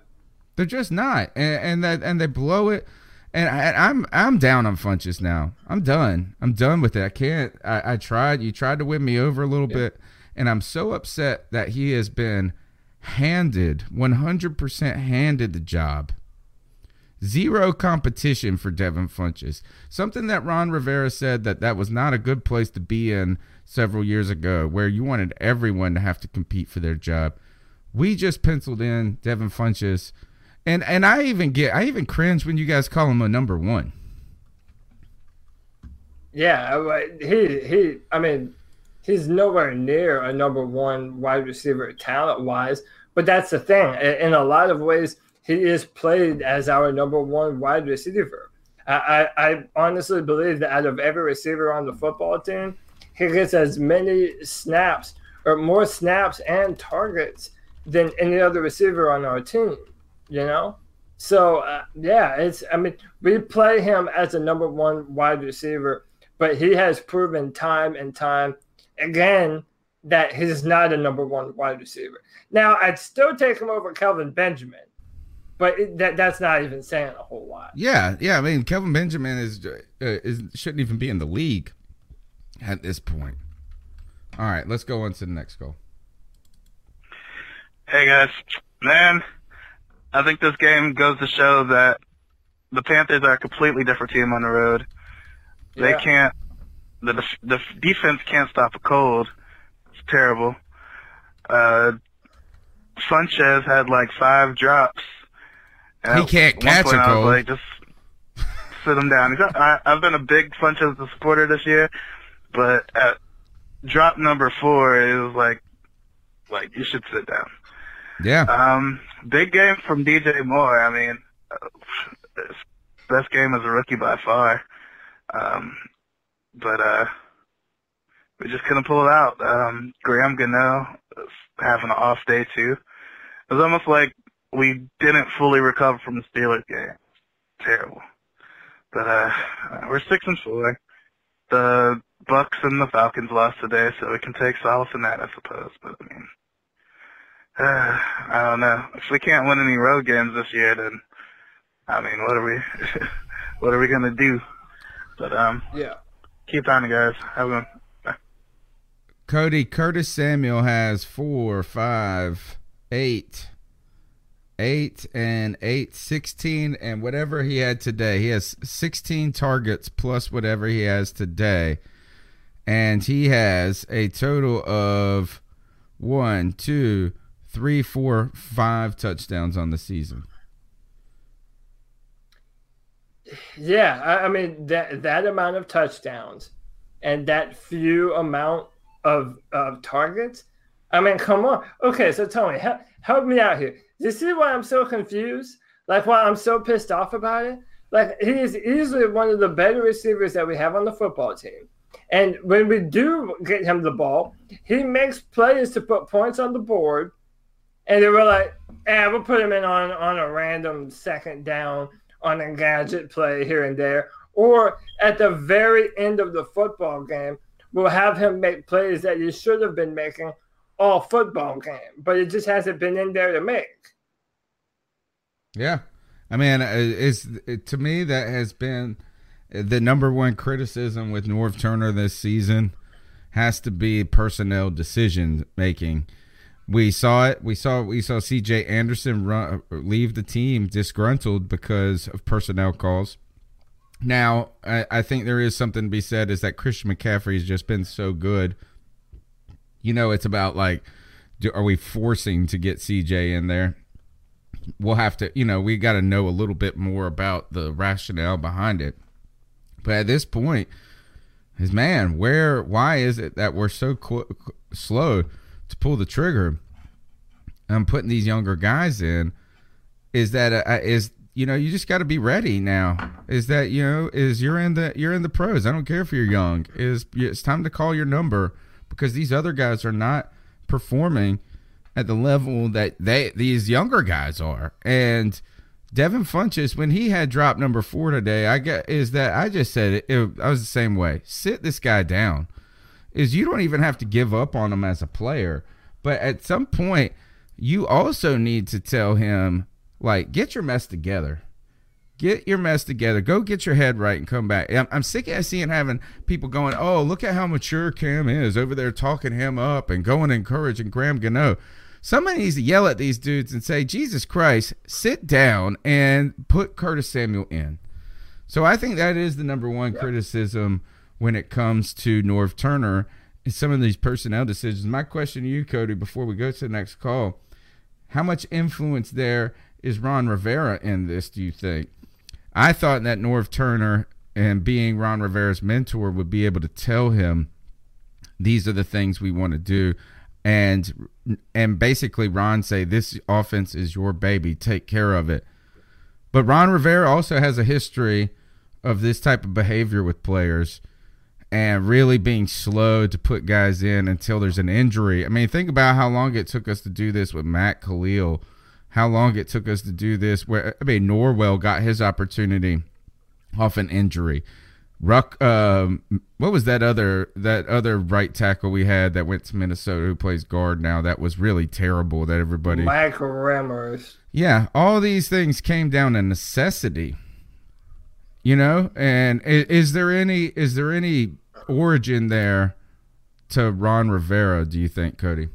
They're just not, and, and that and they blow it. And I, am I'm, I'm down on Funchess now. I'm done. I'm done with it. I can't. I, I tried. You tried to win me over a little yeah. bit, and I'm so upset that he has been handed 100% handed the job. Zero competition for Devin Funchess. Something that Ron Rivera said that that was not a good place to be in several years ago, where you wanted everyone to have to compete for their job. We just penciled in Devin Funchess and and I even get I even cringe when you guys call him a number one. Yeah, he he. I mean, he's nowhere near a number one wide receiver talent wise. But that's the thing. In a lot of ways, he is played as our number one wide receiver. I, I, honestly believe that out of every receiver on the football team, he gets as many snaps or more snaps and targets than any other receiver on our team you know? So, uh, yeah, it's, I mean, we play him as a number one wide receiver, but he has proven time and time again that he's not a number one wide receiver. Now, I'd still take him over Kelvin Benjamin, but it, that that's not even saying a whole lot. Yeah, yeah. I mean, Kelvin Benjamin is uh, is shouldn't even be in the league at this point. All right, let's go on to the next goal. Hey guys, man, I think this game goes to show that the Panthers are a completely different team on the road. They yeah. can't. The the defense can't stop a cold. It's terrible. Uh, Funchess had like five drops. he can't catch a cold. like, just sit him down. I, I've been a big Funchess supporter this year, but at drop number four, it was like, like you should sit down. Yeah. Um, big game from DJ Moore. I mean, best game as a rookie by far. Um, but uh, we just couldn't pull it out. Um, Graham Gano having an off day too. It was almost like we didn't fully recover from the Steelers game. Terrible. But uh, we're six and four. The Bucks and the Falcons lost today, so we can take solace in that, I suppose. But I mean, uh, <sighs> I don't know. If we can't win any road games this year, then I mean, what are we, <laughs> what are we gonna do? But um, yeah. Keep on, guys. Have a good one. Cody Curtis Samuel has four, five, eight, eight, and eight, 16, and whatever he had today. He has 16 targets plus whatever he has today. And he has a total of one, two, three, four, five touchdowns on the season. Yeah, I, I mean that that amount of touchdowns and that few amount of of targets. I mean, come on. Okay, so Tony, help, help me out here. This is why I'm so confused? Like why I'm so pissed off about it? Like he is easily one of the better receivers that we have on the football team. And when we do get him the ball, he makes plays to put points on the board and they were like, "Yeah, we'll put him in on on a random second down on a gadget play here and there, or at the very end of the football game, we'll have him make plays that he should have been making all football game, but it just hasn't been in there to make." Yeah, I mean, uh, it's it, to me that has been uh, the number one criticism with Norv Turner this season has to be personnel decision making We saw it. We saw we saw C.J. Anderson run, leave the team disgruntled because of personnel calls. Now, I, I think there is something to be said is that Christian McCaffrey has just been so good. You know, it's about like, do, are we forcing to get CJ in there? We'll have to, you know, we got to know a little bit more about the rationale behind it. But at this point, is man, where, why is it that we're so slow to pull the trigger and putting these younger guys in? Is that uh, is you know you just got to be ready now. Is that you know is you're in the you're in the pros. I don't care if you're young. Is it's time to call your number because these other guys are not performing at the level that they these younger guys are. And devin funchess when he had dropped number four today i get is that i just said it, it i was the same way. Sit this guy down is you don't even have to give up on him as a player but at some point you also need to tell him like, get your mess together. Get your mess together. Go get your head right and come back. I'm, I'm sick of seeing having people going, oh, look at how mature Cam is over there talking him up and going encouraging Graham Gano. Somebody needs to yell at these dudes and say, Jesus Christ, sit down and put Curtis Samuel in. So I think that is the number one yeah. criticism when it comes to Norv Turner and some of these personnel decisions. My question to you, Cody, before we go to the next call, how much influence there is Ron Rivera in this, do you think? I thought that Norv Turner and being Ron Rivera's mentor would be able to tell him these are the things we want to do and and basically Ron say this offense is your baby, take care of it. But Ron Rivera also has a history of this type of behavior with players and really being slow to put guys in until there's an injury. I mean, think about how long it took us to do this with Matt Kalil, how long it took us to do this. Where I mean, Norwell got his opportunity off an injury. Ruck, um, what was that other that other right tackle we had that went to Minnesota who plays guard now? That was really terrible. That everybody Michael Remmers. Yeah, all these things came down to necessity. You know, and is, is there any is there any origin there to Ron Rivera? Do you think, Cody?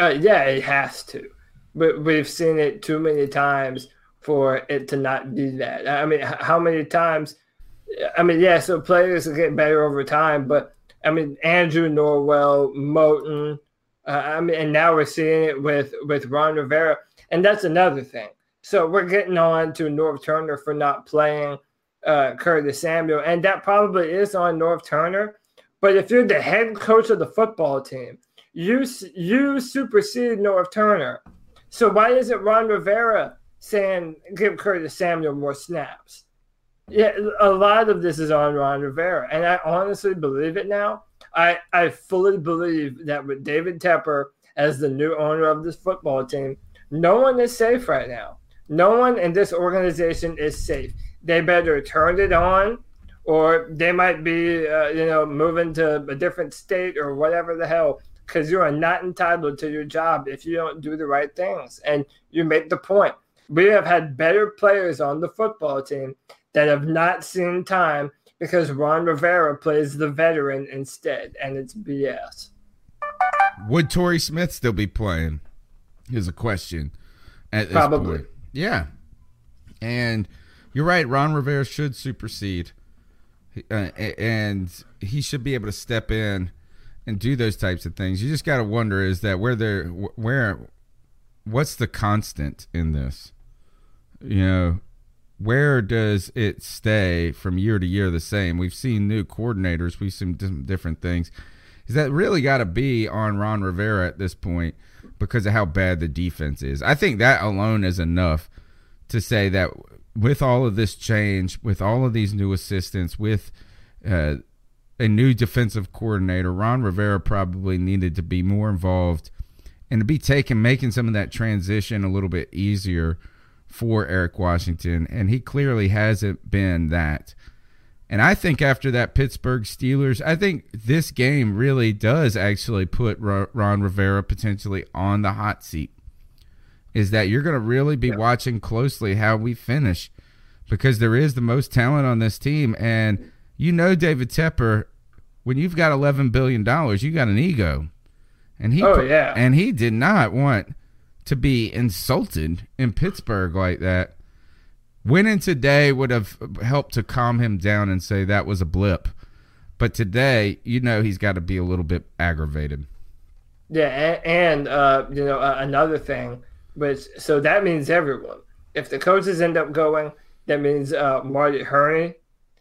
Uh, yeah, it has to but we've seen it too many times for it to not be that. I mean, how many times? I mean, yeah, so players are getting better over time, but I mean, Andrew Norwell, Moton uh, I mean, and now we're seeing it with with Ron Rivera, and that's another thing. So we're getting on to Norv Turner for not playing uh, Curtis Samuel, and that probably is on Norv Turner. But if you're the head coach of the football team, you you supersede Norv Turner so why isn't Ron Rivera saying give Curtis Samuel more snaps? Yeah, a lot of this is on Ron Rivera, and I honestly believe it now. I I fully believe that with David Tepper as the new owner of this football team, no one is safe right now. No one in this organization is safe. They better turn it on, or they might be, uh, you know, moving to a different state or whatever the hell because you are not entitled to your job if you don't do the right things. And you make the point. We have had better players on the football team that have not seen time because Ron Rivera plays the veteran instead, and it's BS. Would Torrey Smith still be playing? Is a question at this Probably. point. Yeah, and you're right. Ron Rivera should supersede, uh, and he should be able to step in and do those types of things. You just got to wonder is that where they're where what's the constant in this? You know, where does it stay from year to year the same? We've seen new coordinators, we've seen different things. Is that really got to be on Ron Rivera at this point because of how bad the defense is? I think that alone is enough to say that with all of this change, with all of these new assistants, with uh, a new defensive coordinator, Ron Rivera probably needed to be more involved and to be taken, making some of that transition a little bit easier for Eric Washington. And he clearly hasn't been that. And I think after that Pittsburgh Steelers, I think this game really does actually put Ron Rivera potentially on the hot seat. Is that you're going to really be yeah. watching closely how we finish because there is the most talent on this team. And you know David Tepper, when you've got eleven billion dollars, you got an ego, and he oh yeah, and he did not want to be insulted in Pittsburgh like that. Winning today would have helped to calm him down and say that was a blip. But today, you know, he's got to be a little bit aggravated. Yeah, and, and uh, you know uh, another thing, which so that means everyone. If the coaches end up going, that means uh, Marty Hurney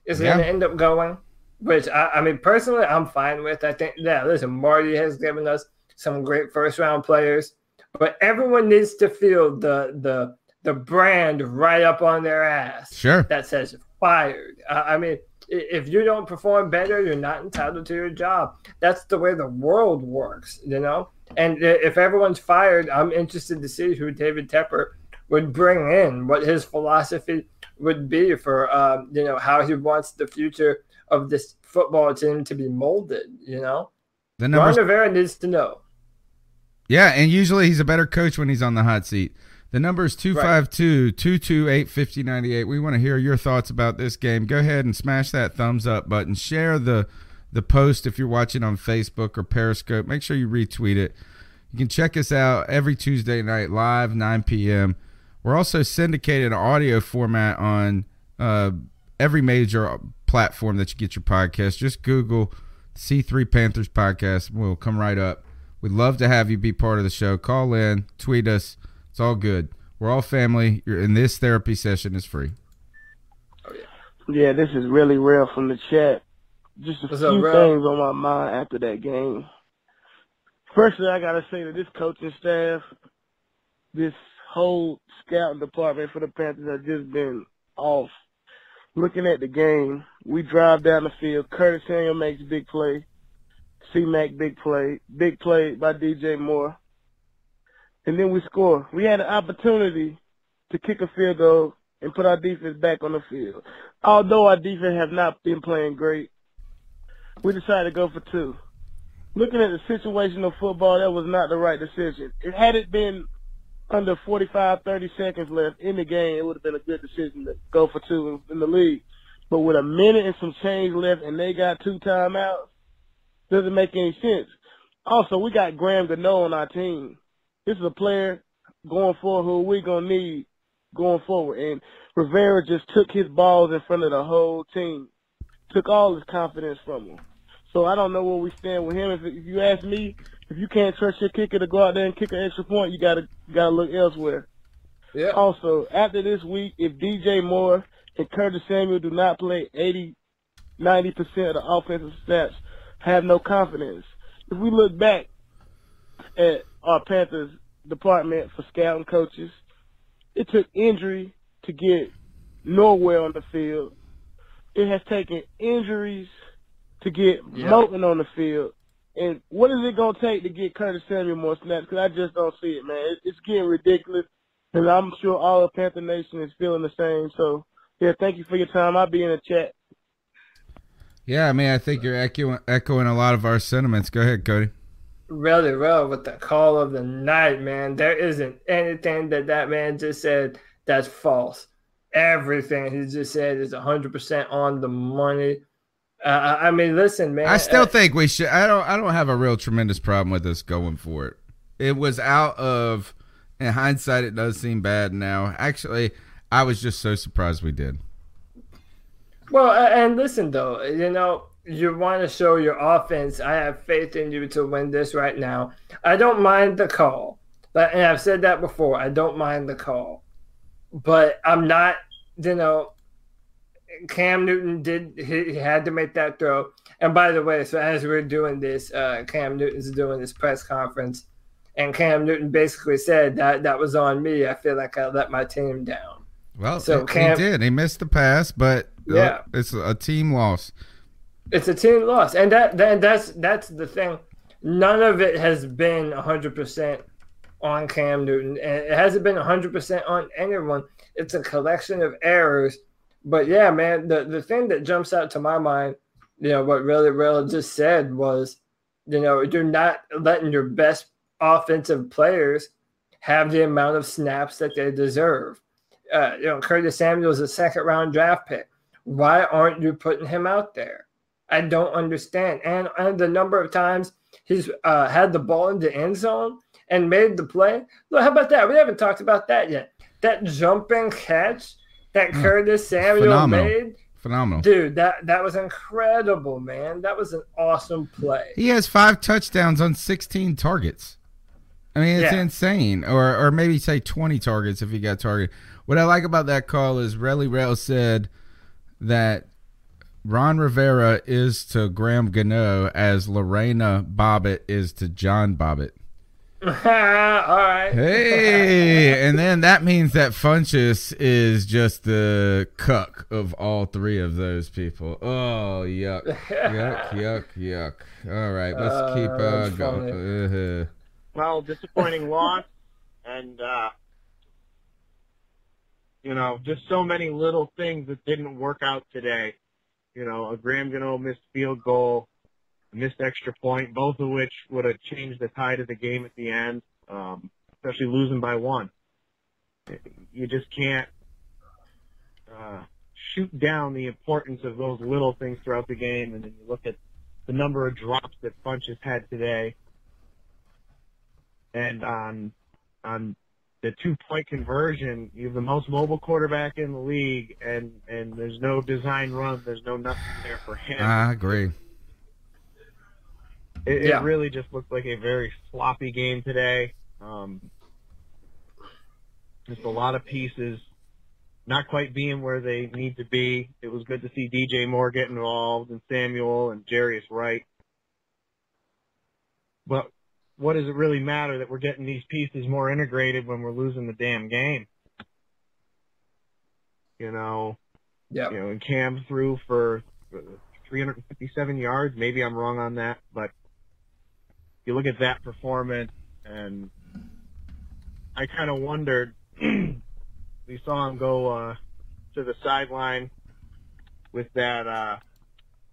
is yeah. going to end up going. Which I, I mean, personally, I'm fine with. I think, yeah, listen, Marty has given us some great first round players, but everyone needs to feel the the the brand right up on their ass. Sure. That says fired. I mean, if you don't perform better, you're not entitled to your job. That's the way the world works, you know? And if everyone's fired, I'm interested to see who David Tepper would bring in, what his philosophy would be for, um, you know, how he wants the future of this football team to be molded, you know? The numbers- Ron Rivera needs to know. Yeah, and usually he's a better coach when he's on the hot seat. The number is 252 228 5098. We want to hear your thoughts about this game. Go ahead and smash that thumbs up button. Share the the post if you're watching on Facebook or Periscope. Make sure you retweet it. You can check us out every Tuesday night live, 9 p.m. We're also syndicated in audio format on uh, every major platform that you get your podcast. Just Google C3 Panthers podcast. We'll come right up. We'd love to have you be part of the show. Call in, tweet us it's all good. We're all family. You're in this therapy session is free. Oh, yeah. yeah, this is really real from the chat. Just a What's few up, things on my mind after that game. Firstly, I gotta say that this coaching staff, this whole scouting department for the Panthers has just been off. Looking at the game, we drive down the field. Curtis Samuel makes big play. C Mac big play. Big play by DJ Moore and then we score. We had an opportunity to kick a field goal and put our defense back on the field. Although our defense have not been playing great, we decided to go for two. Looking at the situation of football, that was not the right decision. It had it been under 45, 30 seconds left in the game, it would have been a good decision to go for two in, in the league. But with a minute and some change left and they got two timeouts, doesn't make any sense. Also, we got Graham Gano on our team this is a player going forward who we're going to need going forward. And Rivera just took his balls in front of the whole team, took all his confidence from him. So I don't know where we stand with him. If, if you ask me, if you can't trust your kicker to go out there and kick an extra point, you gotta gotta look elsewhere. Yeah. Also, after this week, if DJ Moore and Curtis Samuel do not play 80, 90 percent of the offensive snaps, have no confidence. If we look back at our Panthers department for scouting coaches. It took injury to get Norwell on the field. It has taken injuries to get yep. Moton on the field. And what is it going to take to get Curtis Samuel more snaps? Because I just don't see it, man. It's getting ridiculous. And I'm sure all of Panther Nation is feeling the same. So, yeah, thank you for your time. I'll be in the chat. Yeah, I mean, I think you're echoing, echoing a lot of our sentiments. Go ahead, Cody really well with the call of the night, man. There isn't anything that that man just said that's false. Everything he just said is 100% on the money. Uh, I mean, listen, man. I still uh, think we should. I don't. I don't have a real tremendous problem with us going for it. It was out of. In hindsight, it does seem bad now. Actually, I was just so surprised we did. Well, and listen though, you know, you want to show your offense. I have faith in you to win this right now. I don't mind the call, but and I've said that before. I don't mind the call, but I'm not. You know, Cam Newton did. He, he had to make that throw. And by the way, so as we're doing this, uh, Cam Newton's doing this press conference, and Cam Newton basically said that that was on me. I feel like I let my team down. Well, so Cam, he did. He missed the pass, but uh, yeah, it's a team loss. It's a team loss, and that, that that's that's the thing. None of it has been hundred percent on Cam Newton, and it hasn't been hundred percent on anyone. It's a collection of errors. But yeah, man, the the thing that jumps out to my mind, you know, what really, really just said was, you know, you're not letting your best offensive players have the amount of snaps that they deserve. Uh, you know, Curtis Samuel is a second round draft pick. Why aren't you putting him out there? I don't understand. And, and the number of times he's uh, had the ball in the end zone and made the play. Look, how about that? We haven't talked about that yet. That jumping catch that mm. Curtis Samuel Phenomenal. made. Phenomenal. Dude, that, that was incredible, man. That was an awesome play. He has five touchdowns on 16 targets. I mean, it's yeah. insane. Or or maybe say 20 targets if he got targeted. What I like about that call is Relly Rail said that Ron Rivera is to Graham Gano as Lorena Bobbitt is to John Bobbitt. <laughs> All right. Hey, <laughs> and then that means that Funchess is just the cuck of all three of those people. Oh, yuck, yuck, <laughs> yuck, yuck. All right, let's uh, keep uh, going. Uh-huh. Well, disappointing loss, and uh, you know, just so many little things that didn't work out today. You know, a Graham Gano missed field goal, a missed extra point, both of which would have changed the tide of the game at the end, um, especially losing by one. You just can't uh, shoot down the importance of those little things throughout the game, and then you look at the number of drops that Funchess had today, and on on the two point conversion, you have the most mobile quarterback in the league, and and there's no design run, there's no nothing there for him. I agree. It, yeah. it really just looked like a very sloppy game today. Um, just a lot of pieces not quite being where they need to be. It was good to see DJ Moore get involved and Samuel and Jarius Wright. But what does it really matter that we're getting these pieces more integrated when we're losing the damn game? You know, yeah. You know, and Cam threw for 357 yards. Maybe I'm wrong on that, but you look at that performance, and I kind of wondered. <clears throat> we saw him go uh, to the sideline with that uh,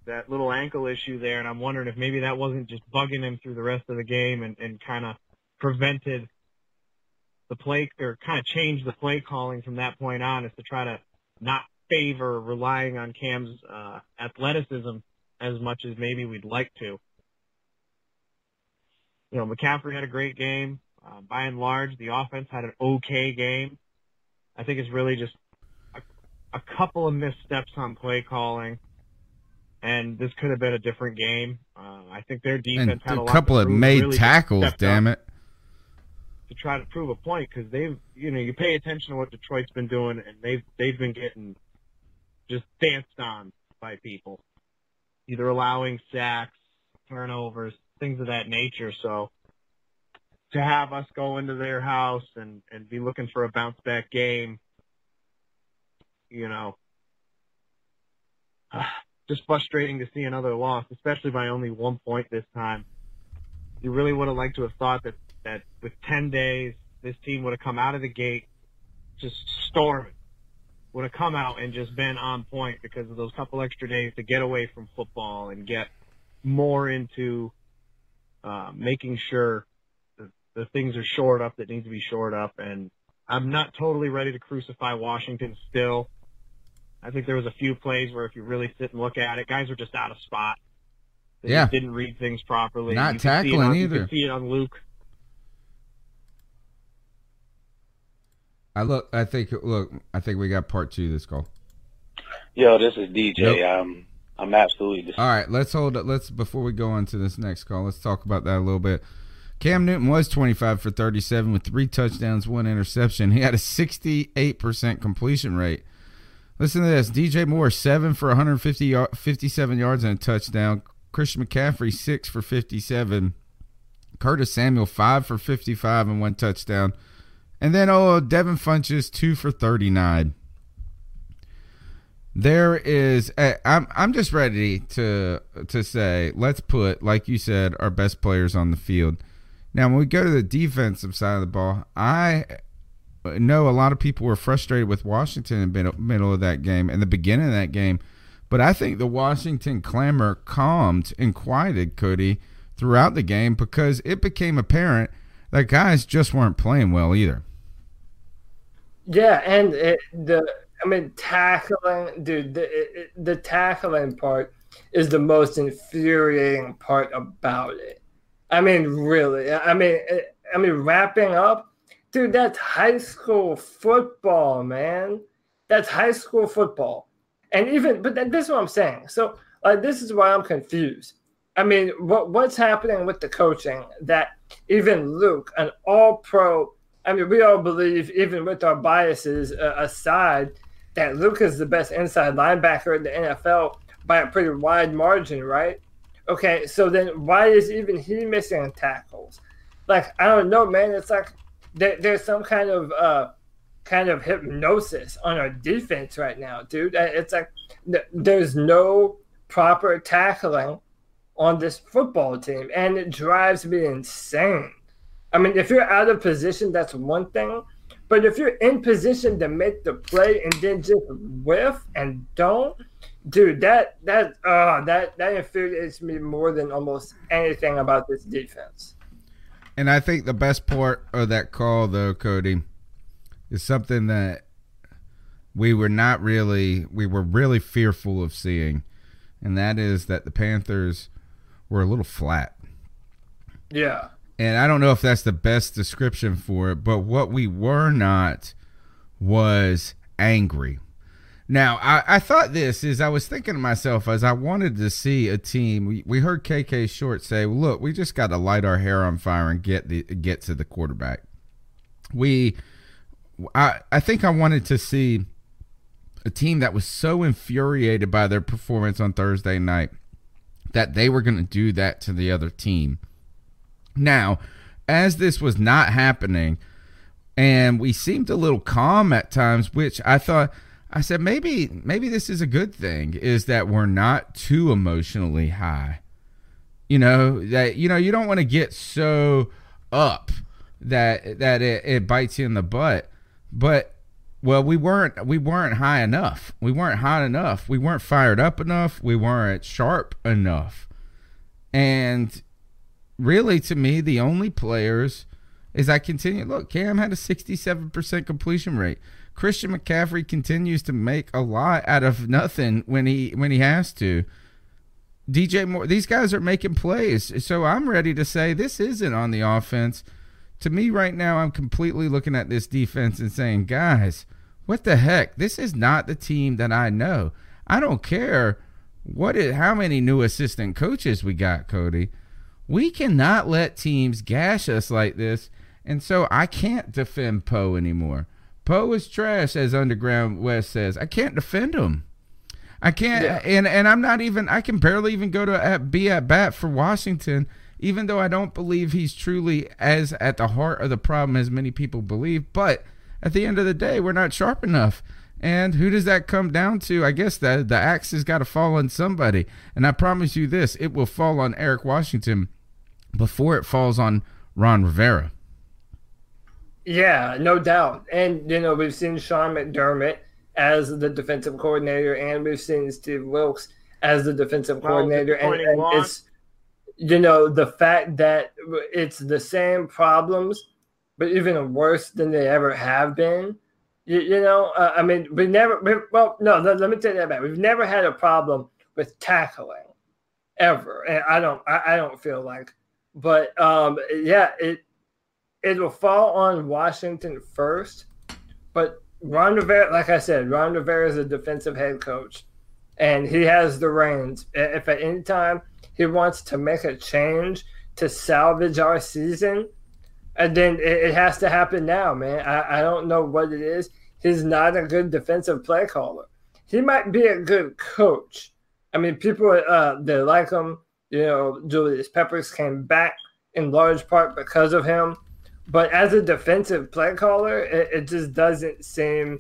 that little ankle issue there, and I'm wondering if maybe that wasn't just bugging him through the rest of the game and, and kind of prevented the play or kind of changed the play calling from that point on is to try to not favor relying on Cam's uh, athleticism as much as maybe we'd like to. You know, McCaffrey had a great game. Uh, by and large, the offense had an okay game. I think it's really just a, a couple of missteps on play calling and this could have been a different game. Uh, I think their defense and had a, a couple of made really tackles. Damn it! To try to prove a point because they've, you know, you pay attention to what Detroit's been doing, and they've they've been getting just danced on by people, either allowing sacks, turnovers, things of that nature. So to have us go into their house and and be looking for a bounce back game, you know. Uh, just frustrating to see another loss, especially by only one point this time. You really would have liked to have thought that, that with 10 days, this team would have come out of the gate just storming, would have come out and just been on point because of those couple extra days to get away from football and get more into uh, making sure the, the things are shored up that need to be shored up. And I'm not totally ready to crucify Washington still. I think there was a few plays where if you really sit and look at it, guys were just out of spot. They yeah. didn't read things properly. Not tackling on, either. You could see it on Luke. I look. I think. Look. I think we got part two. of This call. Yo, this is DJ. Yep. I'm. I'm absolutely. All right. Let's hold. Let's before we go on to this next call. Let's talk about that a little bit. Cam Newton was 25 for 37 with three touchdowns, one interception. He had a 68% completion rate. Listen to this. DJ Moore, 7 for 150 57 yards and a touchdown. Christian McCaffrey, 6 for 57. Curtis Samuel, 5 for 55 and one touchdown. And then, oh, Devin Funchess, 2 for 39. There is, I'm, I'm just ready to to say, let's put, like you said, our best players on the field. Now, when we go to the defensive side of the ball, I know a lot of people were frustrated with Washington in the middle of that game and the beginning of that game. But I think the Washington clamor calmed and quieted Cody throughout the game because it became apparent that guys just weren't playing well either. Yeah, and it, the I mean tackling, dude, the it, the tackling part is the most infuriating part about it. I mean, really. I mean, I mean, wrapping up, dude. That's high school football, man. That's high school football, and even. But this is what I'm saying. So, like, this is why I'm confused. I mean, what what's happening with the coaching that even Luke, an All-Pro. I mean, we all believe, even with our biases uh, aside, that Luke is the best inside linebacker in the NFL by a pretty wide margin, right? Okay, so then why is even he missing tackles? Like I don't know, man. It's like there, there's some kind of uh, kind of hypnosis on our defense right now, dude. It's like there's no proper tackling on this football team, and it drives me insane. I mean, if you're out of position, that's one thing. But if you're in position to make the play and then just whiff and don't, dude, that that uh that that infuriates me more than almost anything about this defense. And I think the best part of that call, though, Cody, is something that we were not really we were really fearful of seeing, and that is that the Panthers were a little flat. Yeah and I don't know if that's the best description for it, but what we were not was angry. Now, I, I thought this is I was thinking to myself as I wanted to see a team. We, we heard KK Short say, "Look, we just got to light our hair on fire and get the get to the quarterback." We, I I think I wanted to see a team that was so infuriated by their performance on Thursday night that they were going to do that to the other team now, as this was not happening, and we seemed a little calm at times, which I thought I said maybe maybe this is a good thing is that we're not too emotionally high. You know, that you know, you don't want to get so up that that it, it bites you in the butt. But well, we weren't we weren't high enough. We weren't hot enough. We weren't fired up enough. We weren't sharp enough. And really, to me, the only players is I continue. Look, Cam had a 67% completion rate. Christian McCaffrey continues to make a lot out of nothing when he when he has to. DJ Moore, these guys are making plays. So I'm ready to say this isn't on the offense. To me right now, I'm completely looking at this defense and saying, guys, what the heck? This is not the team that I know. I don't care what is how many new assistant coaches we got, Cody. We cannot let teams gash us like this, and so I can't defend Poe anymore. Poe is trash, as Underground West says. I can't defend him. I can't, yeah. and and I'm not even. I can barely even go to at, be at bat for Washington, even though I don't believe he's truly as at the heart of the problem as many people believe. But at the end of the day, we're not sharp enough. And who does that come down to? I guess the the axe has got to fall on somebody. And I promise you this: it will fall on Eric Washington before it falls on Ron Rivera. Yeah, no doubt. And, you know, we've seen Sean McDermott as the defensive coordinator, and we've seen Steve Wilks as the defensive well, coordinator. And, and it's, you know, the fact that it's the same problems, but even worse than they ever have been. You, you know, uh, I mean, we never, we, well, no, let, let me tell you that back. We've never had a problem with tackling ever. And I don't, I, I don't feel like but um, yeah, it it will fall on Washington first. But Ron Rivera, like I said, Ron Rivera is a defensive head coach, and he has the reins. If at any time he wants to make a change to salvage our season, and then it, it has to happen now, man. I, I don't know what it is. He's not a good defensive play caller. He might be a good coach. I mean, people uh, they like him you know, Julius Peppers came back in large part because of him. But as a defensive play caller, it, it just doesn't seem.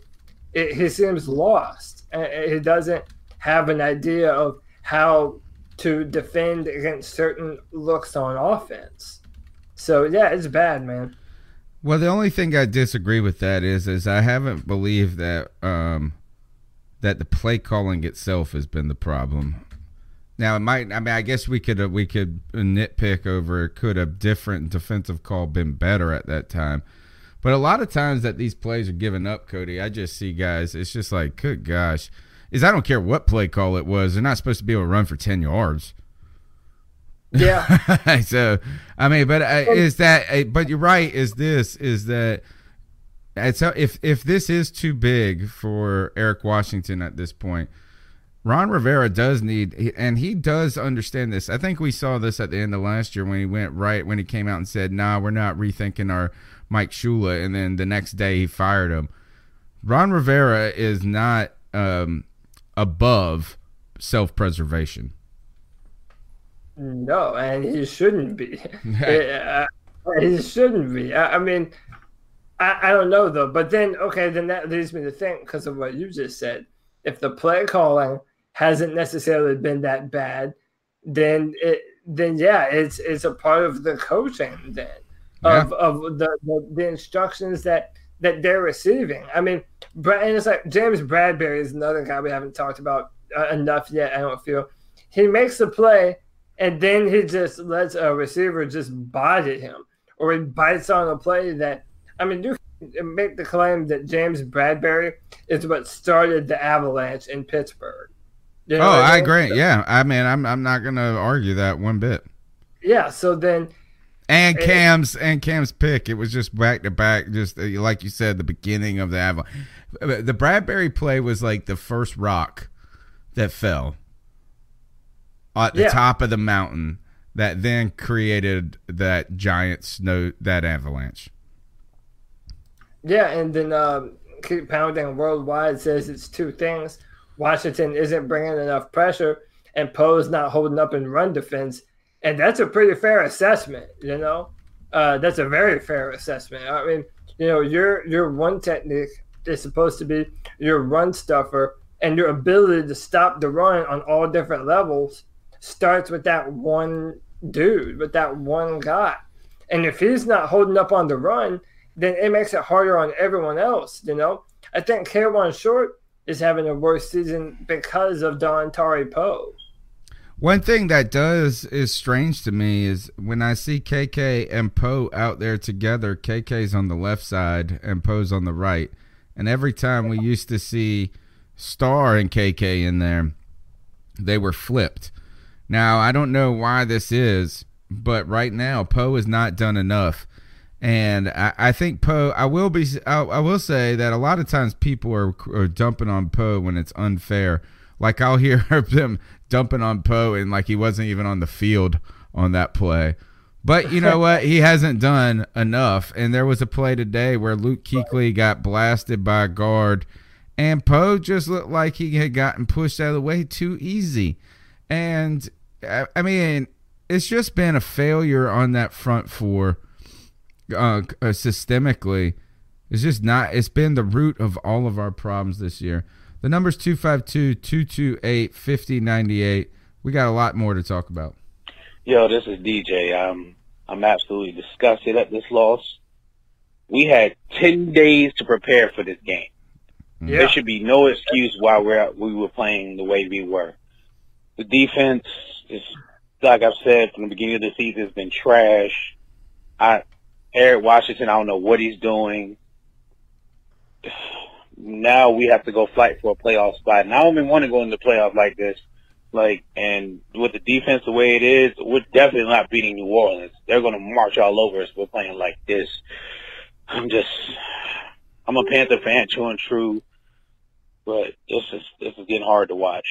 It, he seems lost. He doesn't have an idea of how to defend against certain looks on offense. So yeah, it's bad, man. Well, the only thing I disagree with that is, is I haven't believed that um, that the play calling itself has been the problem. Now it might. I mean, I guess we could uh, we could nitpick over could a different defensive call been better at that time, but a lot of times that these plays are given up, Cody. I just see guys. It's just like, good gosh, is I don't care what play call it was. They're not supposed to be able to run for ten yards. Yeah. <laughs> so I mean, but uh, is that? Uh, but you're right. Is this is that? It's if if this is too big for Eric Washington at this point, Ron Rivera does need, and he does understand this. I think we saw this at the end of last year when he went right when he came out and said, "Nah, we're not rethinking our Mike Shula," and then the next day he fired him. Ron Rivera is not um, above self-preservation. No, and he shouldn't be. <laughs> uh, he shouldn't be. I, I mean, I, I, don't know though. But then, okay, then that leads me to think because of what you just said. If the play calling hasn't necessarily been that bad, then it then yeah, it's it's a part of the coaching then yeah. of of the, the, the instructions that that they're receiving. I mean, and it's like James Bradberry is another guy we haven't talked about uh, enough yet. I don't feel he makes the play and then he just lets a receiver just bite him or he bites on a play that I mean you make the claim that James Bradberry is what started the avalanche in Pittsburgh. You know oh, I, mean? agree. Yeah, I mean, I'm I'm not gonna argue that one bit. Yeah. So then, and Cam's and Cam's pick, it was just back to back, just uh, like you said, the beginning of the Avalanche. The Bradberry play was like the first rock that fell at the yeah. top of the mountain that then created that giant snow that avalanche. Yeah, and then um, keep pounding worldwide says it's two things Washington isn't bringing enough pressure, and Poe's not holding up in run defense. And that's a pretty fair assessment, you know. Uh, that's a very fair assessment. I mean, you know, your your one technique is supposed to be your run stuffer, and your ability to stop the run on all different levels starts with that one dude, with that one guy. And if he's not holding up on the run, then it makes it harder on everyone else. You know, I think Kawann Short is having a worse season because of Dontari Poe. One thing that does is strange to me is when I see KK and Poe out there together, KK's on the left side and Poe's on the right. And every time we used to see Star and KK in there, they were flipped. Now, I don't know why this is, but right now, Poe has not done enough and I, I think Poe. I will be. I, I, will say that a lot of times people are, are dumping on Poe when it's unfair. Like I'll hear <laughs> them dumping on Poe and like he wasn't even on the field on that play. But you know what? He hasn't done enough. And there was a play today where Luke Kuechly got blasted by a guard, and Poe just looked like he had gotten pushed out of the way too easy. And I, I mean, it's just been a failure on that front four uh, uh, systemically it's just not it's been the root of all of our problems this year. The number's 252-228-5098 we got a lot more to talk about. Yo this is dj i'm i'm absolutely disgusted at this loss. We had 10 days to prepare for this game. Yeah. there should be no excuse why we're we were playing the way we were. The defense is like i've said from the beginning of the season has been trash. I Eric Washington, I don't know what he's doing. <sighs> Now we have to go fight for a playoff spot. And I don't even want to go in the playoff like this. Like, and with the defense the way it is, we're definitely not beating New Orleans. They're going to march all over us. We're playing like this. I'm just, I'm a Panther fan, true and true, but this is this is getting hard to watch.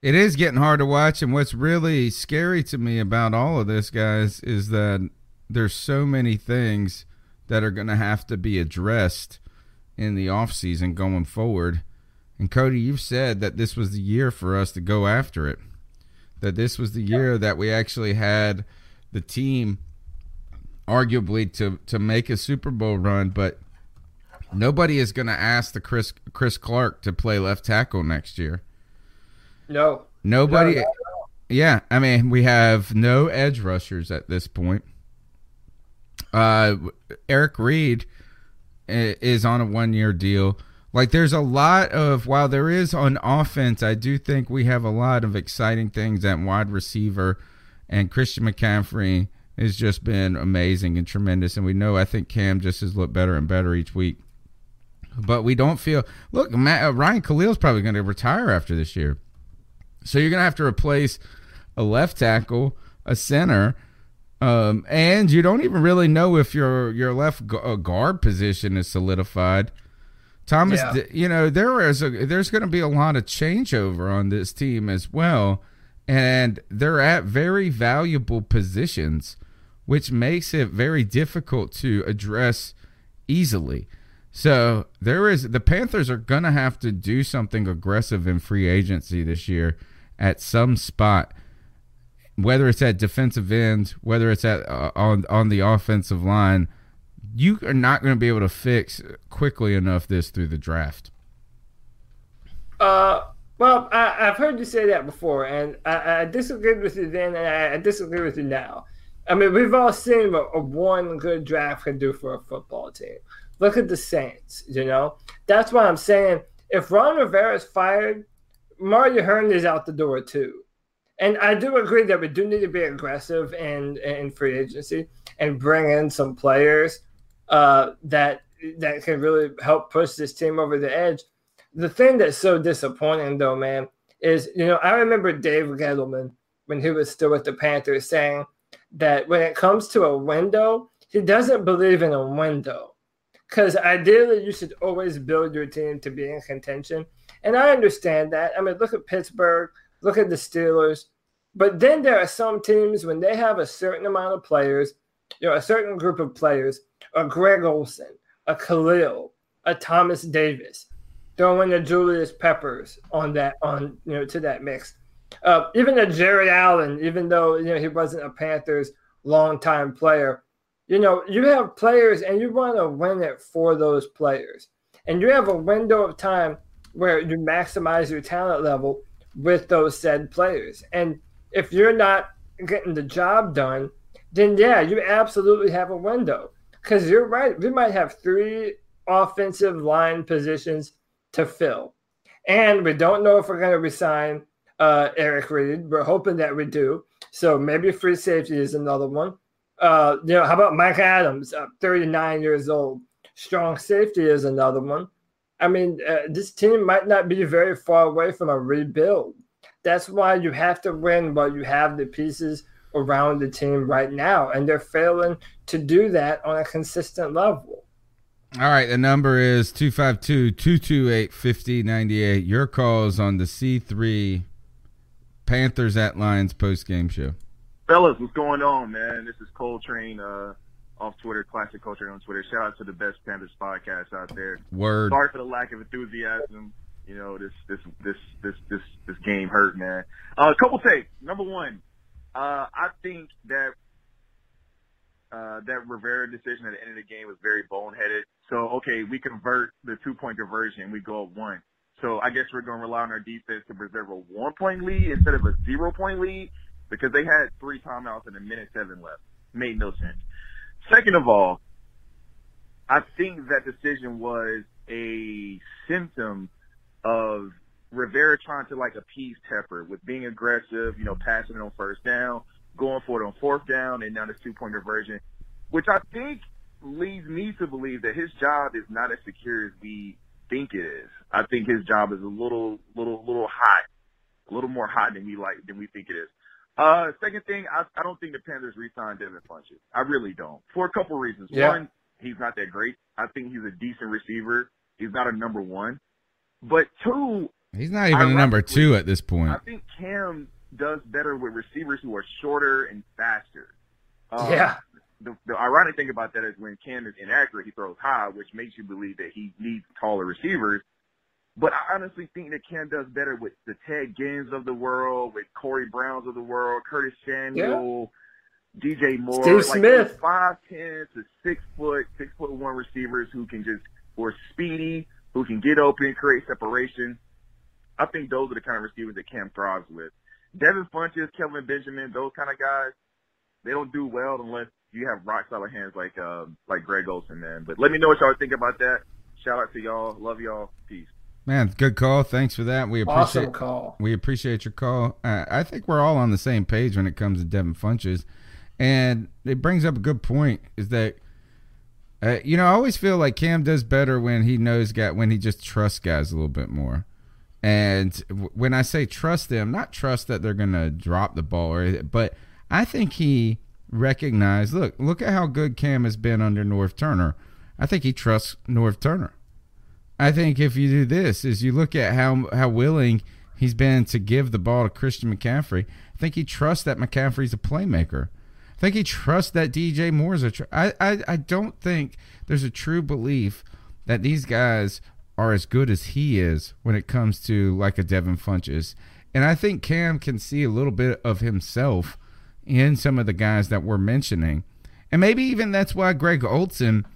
It is getting hard to watch, and what's really scary to me about all of this, guys, is that there's so many things that are going to have to be addressed in the offseason going forward. And Cody, you've said that this was the year for us to go after it. That this was the year that we actually had the team arguably to to make a Super Bowl run, but nobody is going to ask the Chris Chris Clark to play left tackle next year. No. Nobody no, no, no. Yeah, I mean, we have no edge rushers at this point. Uh, Eric Reid is on a one year deal. Like there's a lot of while there is on offense, I do think we have a lot of exciting things at wide receiver, and Christian McCaffrey has just been amazing and tremendous. And we know I think Cam just has looked better and better each week. but we don't feel. Look, Matt, uh, Ryan Kalil's probably going to retire after this year, so you're going to have to replace a left tackle, a center, um, and you don't even really know if your your left uh, guard position is solidified. Thomas, yeah. you know there is a, there's going to be a lot of changeover on this team as well, and they're at very valuable positions, which makes it very difficult to address easily. So there is the Panthers are going to have to do something aggressive in free agency this year at some spot whether it's at defensive end, whether it's at uh, on on the offensive line, you are not going to be able to fix quickly enough this through the draft. Uh, well, I, have heard you say that before, and I, I disagreed with you then, and I, I, disagree with you now. I mean, we've all seen what a one good draft can do for a football team. Look at the Saints, you know? That's why I'm saying if Ron Rivera is fired, Marty Hurney is out the door too. And I do agree that we do need to be aggressive in in free agency and bring in some players uh, that that can really help push this team over the edge. The thing that's so disappointing, though, man, is you know I remember Dave Gettleman when he was still with the Panthers saying that when it comes to a window, he doesn't believe in a window because ideally you should always build your team to be in contention. And I understand that. I mean, look at Pittsburgh Look at the Steelers. But then there are some teams when they have a certain amount of players, you know, a certain group of players, a Greg Olsen, a Kalil, a Thomas Davis, throwing the Julius Peppers on that on you know to that mix. Uh, even a Jared Allen, even though you know he wasn't a Panthers longtime player, you know you have players and you want to win it for those players, and you have a window of time where you maximize your talent level with those said players. And if you're not getting the job done, then yeah, you absolutely have a window. Because you're right, we might have three offensive line positions to fill. And we don't know if we're going to resign uh, Eric Reid. We're hoping that we do. So maybe free safety is another one. Uh, you know, how about Mike Adams, uh, 39 years old? Strong safety is another one. I mean, uh, this team might not be very far away from a rebuild. That's why you have to win while you have the pieces around the team right now, and they're failing to do that on a consistent level. All right, the number is 252 228 5098. Your calls on the C3 Panthers at Lions post game show. Fellas, what's going on, man? This is Coltrane. Uh, off Twitter, Classic Culture on Twitter. Shout out to the best Panthers podcast out there. Word. Sorry for the lack of enthusiasm. You know, this this this this this this game hurt, man. Uh, a couple takes. Number one, uh, I think that uh, that Rivera decision at the end of the game was very boneheaded. So okay, we convert the two point conversion, we go up one. So I guess we're going to rely on our defense to preserve a one point lead instead of a zero point lead because they had three timeouts and a minute seven left. Made no sense. Second of all, I think that decision was a symptom of Rivera trying to like appease Tepper with being aggressive, you know, passing it on first down, going for it on fourth down, and now this two point conversion, which I think leads me to believe that his job is not as secure as we think it is. I think his job is a little, little, little hot, a little more hot than we like than we think it is. Uh, second thing, I, I don't think the Panthers re-signed Devin Funchess. I really don't. For a couple reasons. Yeah. One, he's not that great. I think he's a decent receiver. He's not a number one. But two, he's not even a number two at this point. I think Cam does better with receivers who are shorter and faster. Um, yeah. The, the ironic thing about that is when Cam is inaccurate, he throws high, which makes you believe that he needs taller receivers. But I honestly think that Cam does better with the Ted Ginn's of the world, with Corey Browns of the world, Curtis Samuel, yeah. DJ Moore, Steve like Smith, five ten to six foot, six foot one receivers who can just or speedy, who can get open, create separation. I think those are the kind of receivers that Cam thrives with. Devin Funchess, Kelvin Benjamin, those kind of guys, they don't do well unless you have rock solid hands like uh, like Greg Olsen, man. But let me know what y'all think about that. Shout out to y'all. Love y'all. Peace. Man, good call. Thanks for that. We appreciate awesome call. We appreciate your call. Uh, I think we're all on the same page when it comes to Devin Funchess, and it brings up a good point. Is that Uh, you know, I always feel like Cam does better when he knows guy when he just trusts guys a little bit more. And w- when I say trust them, not trust that they're gonna drop the ball, or but I think he recognized. Look, look at how good Cam has been under Norv Turner. I think he trusts Norv Turner. I think if you do this, is you look at how how willing he's been to give the ball to Christian McCaffrey. I think he trusts that McCaffrey's a playmaker. I think he trusts that DJ Moore's a. Tr- I, I I don't think there's a true belief that these guys are as good as he is when it comes to like a Devin Funchess. And I think Cam can see a little bit of himself in some of the guys that we're mentioning. And maybe even that's why Greg Olsen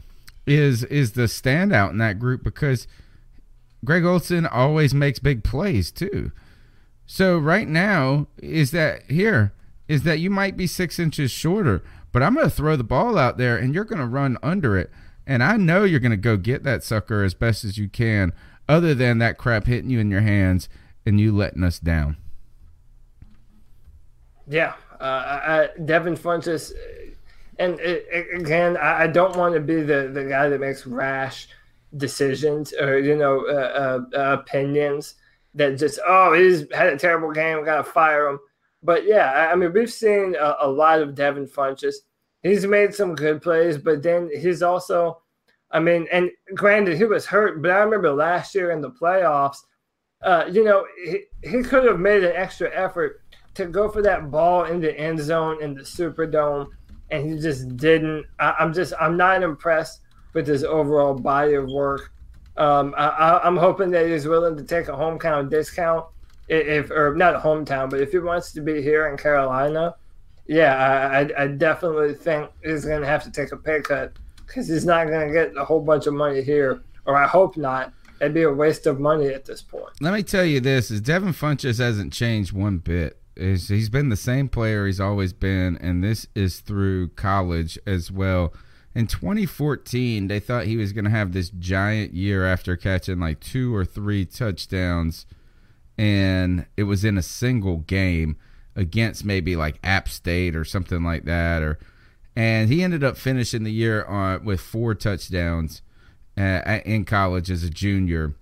is is the standout in that group because Greg Olsen always makes big plays too. So right now is that here is that you might be six inches shorter, but I'm going to throw the ball out there and you're going to run under it. And I know you're going to go get that sucker as best as you can, other than that crap hitting you in your hands and you letting us down. Yeah. Uh, I, Devin Funchess, and it, it, again, I, I, don't want to be the, the guy that makes rash decisions or, you know, uh, uh, opinions that just, oh, he's had a terrible game, got to fire him but yeah, I mean, we've seen a, a, lot of Devin Funchess. He's made some good plays, but then he's also, I mean, and granted, he was hurt, but I remember last year in the playoffs, uh, you know, he, he could have made an extra effort to go for that ball in the end zone in the Superdome, and he just didn't. I, am just, I'm not impressed with his overall body of work. Um, I, I'm hoping that he's willing to take a hometown discount if or not hometown, but if he wants to be here in Carolina, yeah, I, I definitely think he's going to have to take a pay cut because he's not going to get a whole bunch of money here, or I hope not. It'd be a waste of money at this point. Let me tell you this: is Devin Funchess hasn't changed one bit. Is he's been the same player he's always been, and this is through college as well. In 2014, they thought he was going to have this giant year after catching like two or three touchdowns and it was in a single game against maybe like App State or something like that, or and he ended up finishing the year on with four touchdowns uh, in college as a junior,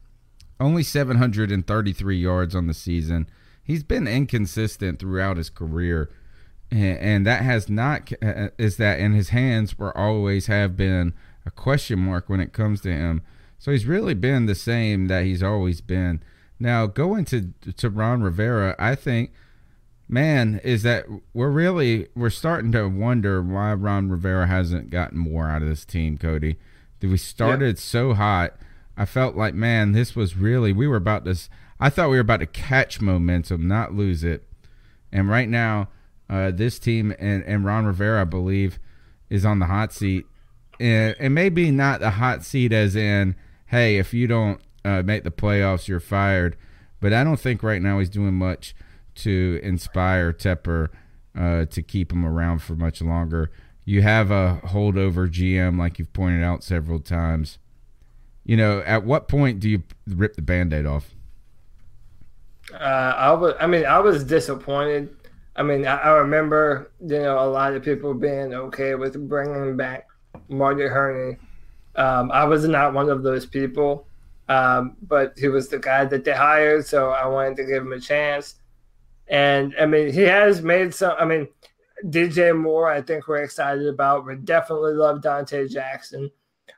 only 733 yards on the season. He's been inconsistent throughout his career, and, and that has not uh, is that in his hands were always have been a question mark when it comes to him. So he's really been the same that he's always been. Now, going to to Ron Rivera, I think, man, is that we're really we're starting to wonder why Ron Rivera hasn't gotten more out of this team, Cody. We started so hot. I felt like, man, this was really we were about to. I thought we were about to catch momentum, not lose it. And right now, uh, this team and, and Ron Rivera, I believe, is on the hot seat. And, and maybe not the hot seat as in, hey, if you don't uh, make the playoffs, you're fired. But I don't think right now he's doing much to inspire Tepper uh, to keep him around for much longer. You have a holdover GM, like you've pointed out several times. You know, at what point do you rip the band-aid off? Uh, I was, I mean, I was disappointed. I mean, I, I, remember, you know, a lot of people being okay with bringing back Marty Hurney. Um, I was not one of those people. Um, but he was the guy that they hired, so I wanted to give him a chance. And I mean, he has made some. I mean, DJ Moore, I think we're excited about. We definitely love Donte Jackson,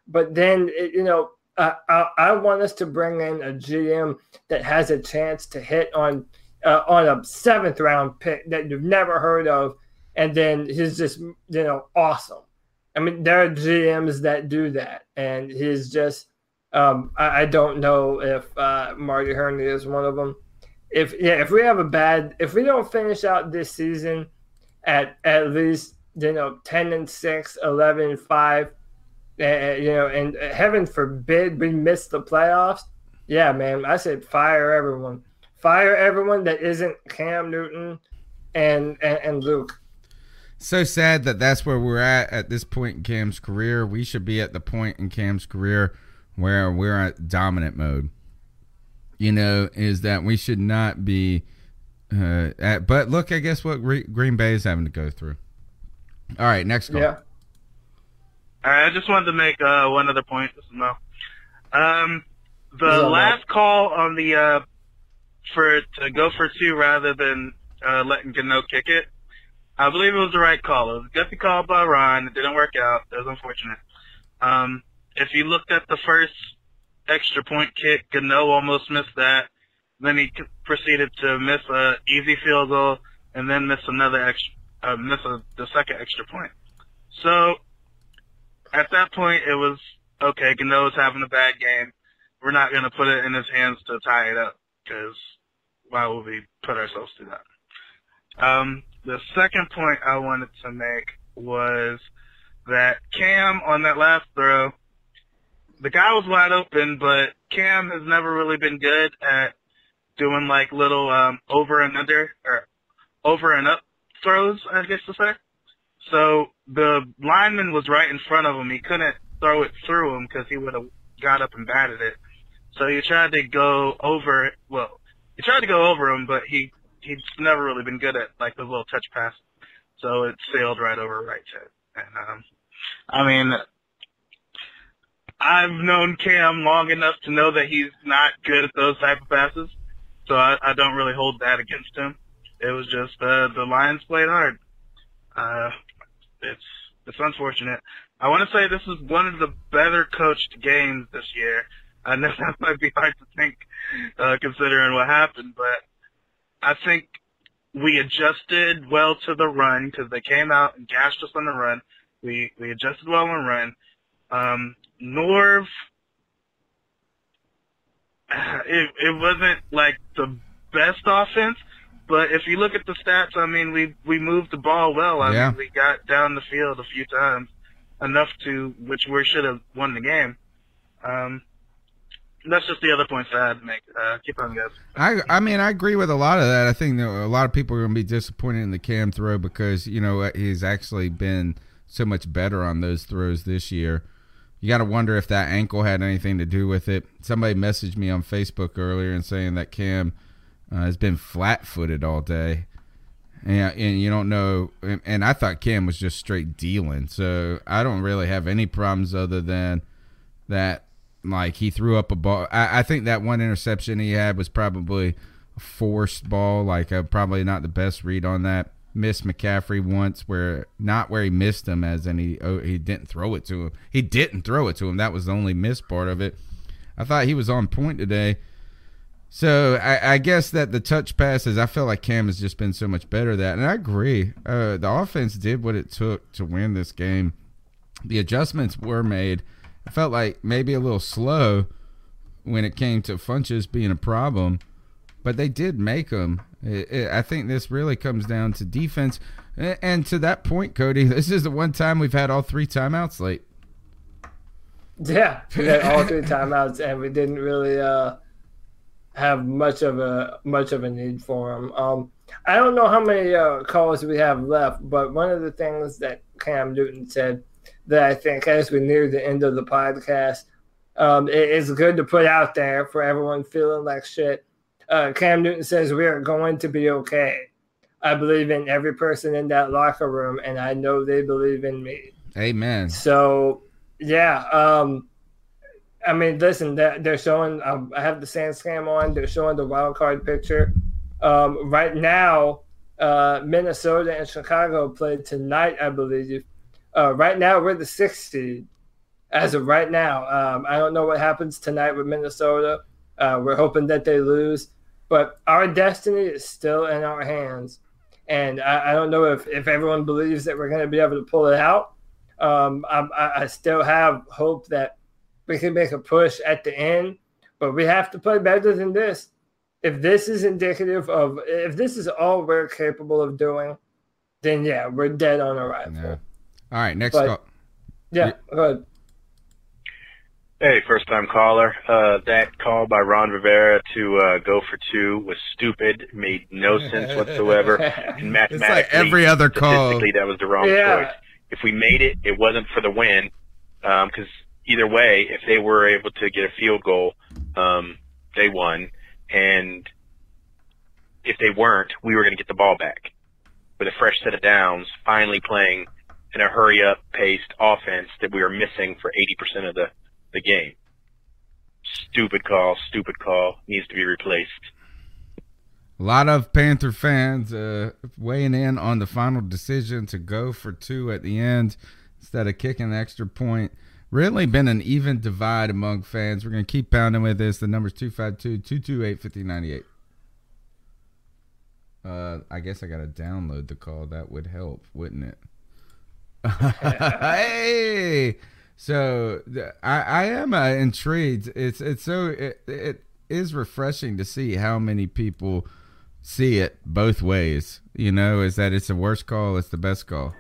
but then you know, I, I, want us to bring in a GM that has a chance to hit on uh, on a seventh round pick that you've never heard of, and then he's just you know awesome. I mean, there are GMs that do that, and he's just um, I, I, don't know if uh, Marty Hurney is one of them. If yeah, if we have a bad, if we don't finish out this season at at least you know 10 and 6 11 and 5 uh, you know and heaven forbid we miss the playoffs yeah man i said fire everyone fire everyone that isn't cam newton and and, and luke so sad that that's where we're at at this point in cam's career we should be at the point in cam's career where we're at dominant mode, you know, is that we should not be. Uh, at, but look, I guess what Green Bay is having to go through. All right, next call. Yeah. Right, I just wanted to make uh, one other point. This is Mo. Um, the last call on the uh, for to go for two rather than uh, letting Gano kick it, I believe it was the right call. It was a gutsy call by Ron. It didn't work out. It was unfortunate. Um, if you looked at the first extra point kick, Gano almost missed that. Then he proceeded to miss a easy field goal and then miss another extra, uh, miss a, the second extra point. So at that point, it was okay. Gano's having a bad game. We're not going to put it in his hands to tie it up because why would we put ourselves through that? Um, the second point I wanted to make was that Cam on that last throw, the guy was wide open, but Cam has never really been good at doing like little um, over and under or over and up throws, I guess to say. So the lineman was right in front of him. He couldn't throw it through him because he would have got up and batted it. So he tried to go over. Well, he tried to go over him, but he he's never really been good at like the little touch pass. So it sailed right over right to And um, I mean, I've known Cam long enough to know that he's not good at those type of passes. So I, I don't really hold that against him. It was just uh, the Lions played hard. Uh, it's it's unfortunate. I want to say this is one of the better coached games this year. I know <laughs> that might be hard to think, uh, considering what happened, but I think we adjusted well to the run because they came out and gashed us on the run. We we adjusted well on run. Um, Norv, <sighs> it it wasn't like the best offense, but if you look at the stats, I mean, we we moved the ball well. I Yeah. mean, we got down the field a few times, enough to which we should have won the game. Um, that's just the other points I had to make. Uh, keep on, guys. I I mean I agree with a lot of that. I think that a lot of people are going to be disappointed in the Cam throw because you know he's actually been so much better on those throws this year. You got to wonder if that ankle had anything to do with it. Somebody messaged me on Facebook earlier and saying that Cam uh, has been flat-footed all day. And, and you don't know, and, and I thought Cam was just straight dealing. So I don't really have any problems other than that like he threw up a ball. I, I think that one interception he had was probably a forced ball. Like uh, probably not the best read on that. Missed McCaffrey once where not where he missed him as in he oh, he didn't throw it to him. He didn't throw it to him. That was the only missed part of it. I thought he was on point today. So I, I guess that the touch passes, I feel like Cam has just been so much better at that, and I agree. Uh, the offense did what it took to win this game. The adjustments were made. I felt like maybe a little slow when it came to Funchess being a problem, but they did make them. It, it, I think this really comes down to defense. And, and to that point, Cody, <laughs> this is the one time we've had all three timeouts late. Yeah, we had all three timeouts, and we didn't really uh, have much of a much of a need for them. Um, I don't know how many uh, calls we have left, but one of the things that Cam Newton said that I think as we near the end of the podcast, um, it, it's good to put out there for everyone feeling like shit. Uh, Cam Newton says we are going to be okay. I believe in every person in that locker room, and I know they believe in me. Amen. So, yeah. Um, I mean, listen, they're, showing. Um, I have the sand scam on. They're showing the wild card picture. Um, right now, uh, Minnesota and Chicago played tonight, I believe. Uh, right now, we're the sixth seed as of right now. Um, I don't know what happens tonight with Minnesota. Uh, we're hoping that they lose, but our destiny is still in our hands. And I, I don't know if, if everyone believes that we're going to be able to pull it out. Um, I, I still have hope that we can make a push at the end, but we have to play better than this. If this is indicative of, if this is all we're capable of doing, then yeah, we're dead on arrival. Yeah. All right, next But- call. Yeah, go ahead. Hey, first time caller. Uh, that call by Ron Rivera to uh, go for two was stupid, made no <laughs> sense whatsoever. And It's like mathematically, every other call. statistically, that was the wrong Yeah. choice. If we made it, it wasn't for the win, because either way, if they were able to get a field goal, um, they won, and if they weren't, we were going to get the ball back with a fresh set of downs, finally playing in a hurry up paced offense that we were missing for 80% of the, the game. Stupid call, stupid call, needs to be replaced. A lot of Panther fans uh, weighing in on the final decision to go for two at the end instead of kicking an extra point. Really been an even divide among fans. We're going to keep pounding with this. The number's 252 228 5098. Uh, I guess I got to download the call. That would help, wouldn't it? <laughs> hey, so I, I am uh, intrigued. It's it's so it, it is refreshing to see how many people see it both ways. You know, is that it's the worst call, it's the best call.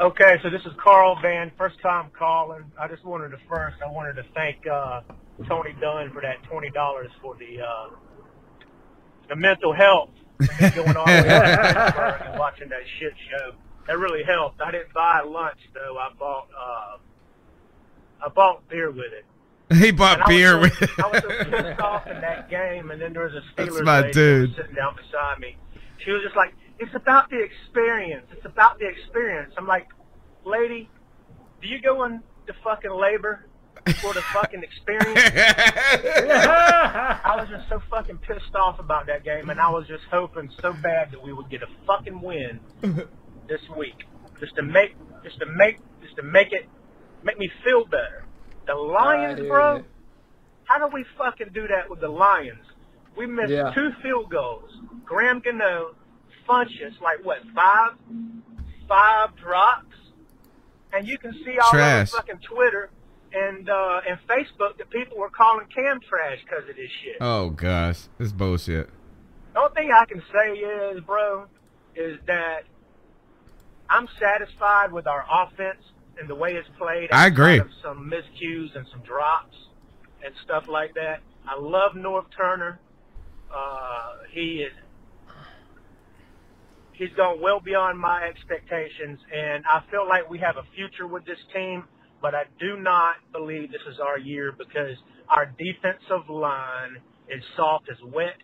Okay, so this is Carl Van, first time calling. I just wanted to first, I wanted to thank uh, Tony Dunn for that twenty dollars for the uh, the mental health going on and watching that shit show. That really helped. I didn't buy lunch though. I bought uh, I bought beer with it. He bought beer with it. I was so pissed off in that game, and then there was a <laughs> Steelers That's my lady dude. sitting down beside me. She was just like, it's about the experience. It's about the experience. I'm like, lady, do you go into fucking labor for the fucking experience? <laughs> I was just so fucking pissed off about that game, and I was just hoping so bad that we would get a fucking win this week, just to make, just to make, just to make it, make me feel better. The Lions, bro. How do we fucking do that with the Lions? We missed Yeah. two field goals. Graham Gano, Funchess, like what, five, five drops, and you can see all Trash. over fucking Twitter and uh, and Facebook that people were calling Cam trash because of this shit. Oh gosh, this bullshit. The only thing I can say is, bro, is that I'm satisfied with our offense and the way it's played. I agree. Some miscues and some drops and stuff like that. I love Norv Turner. Uh, he is. He's gone well beyond my expectations, and I feel like we have a future with this team. But I do not believe this is our year because our defensive line is soft as wet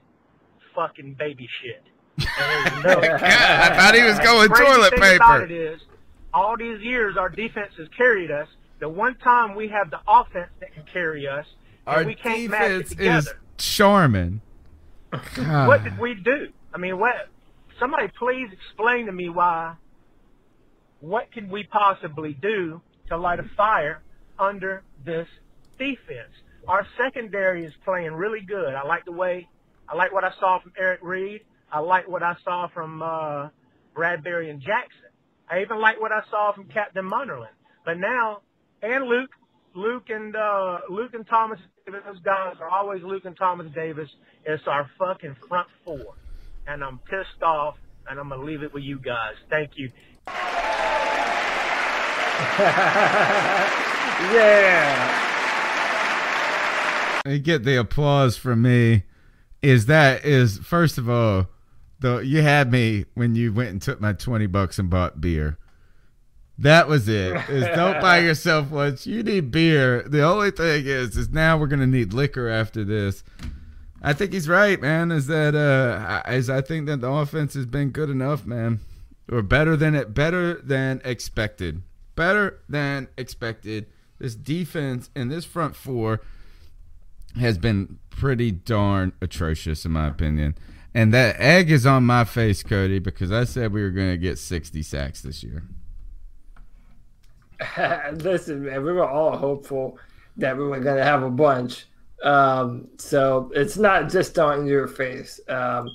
fucking baby shit. <laughs> No, oh God, I thought he was going the toilet paper. About it is, all these years our defense has carried us. The one time we have the offense that can carry us, and Our we can't match it defense together. is charming. God. What did we do? I mean, what? Somebody please explain to me why. What can we possibly do to light a fire under this defense? Our secondary is playing really good. I like the way. I like what I saw from Eric Reid. I like what I saw from uh, Bradberry and Jackson. I even like what I saw from Captain Munnerlyn. But now, and Luke, Luke and uh, Luke and Thomas Davis, those guys are always Luke and Thomas Davis. It's our fucking front four, and I'm pissed off, and I'm gonna leave it with you guys. Thank you. <laughs> yeah. You get the applause from me. Is that is first of all, though you had me when you went and took my twenty bucks and bought beer. That was it. Is don't buy <laughs> yourself lunch. You need beer. The only thing is, is now we're gonna need liquor after this. I think he's right, man. Is that uh, is I think that the offense has been good enough, man, or better than it, better than expected, better than expected. This defense and this front four has been pretty darn atrocious in my opinion. And that egg is on my face, Cody, because I said we were going to get 60 sacks this year. <laughs> Listen, man, we were all hopeful that we were going to have a bunch. Um, so it's not just on your face. Um,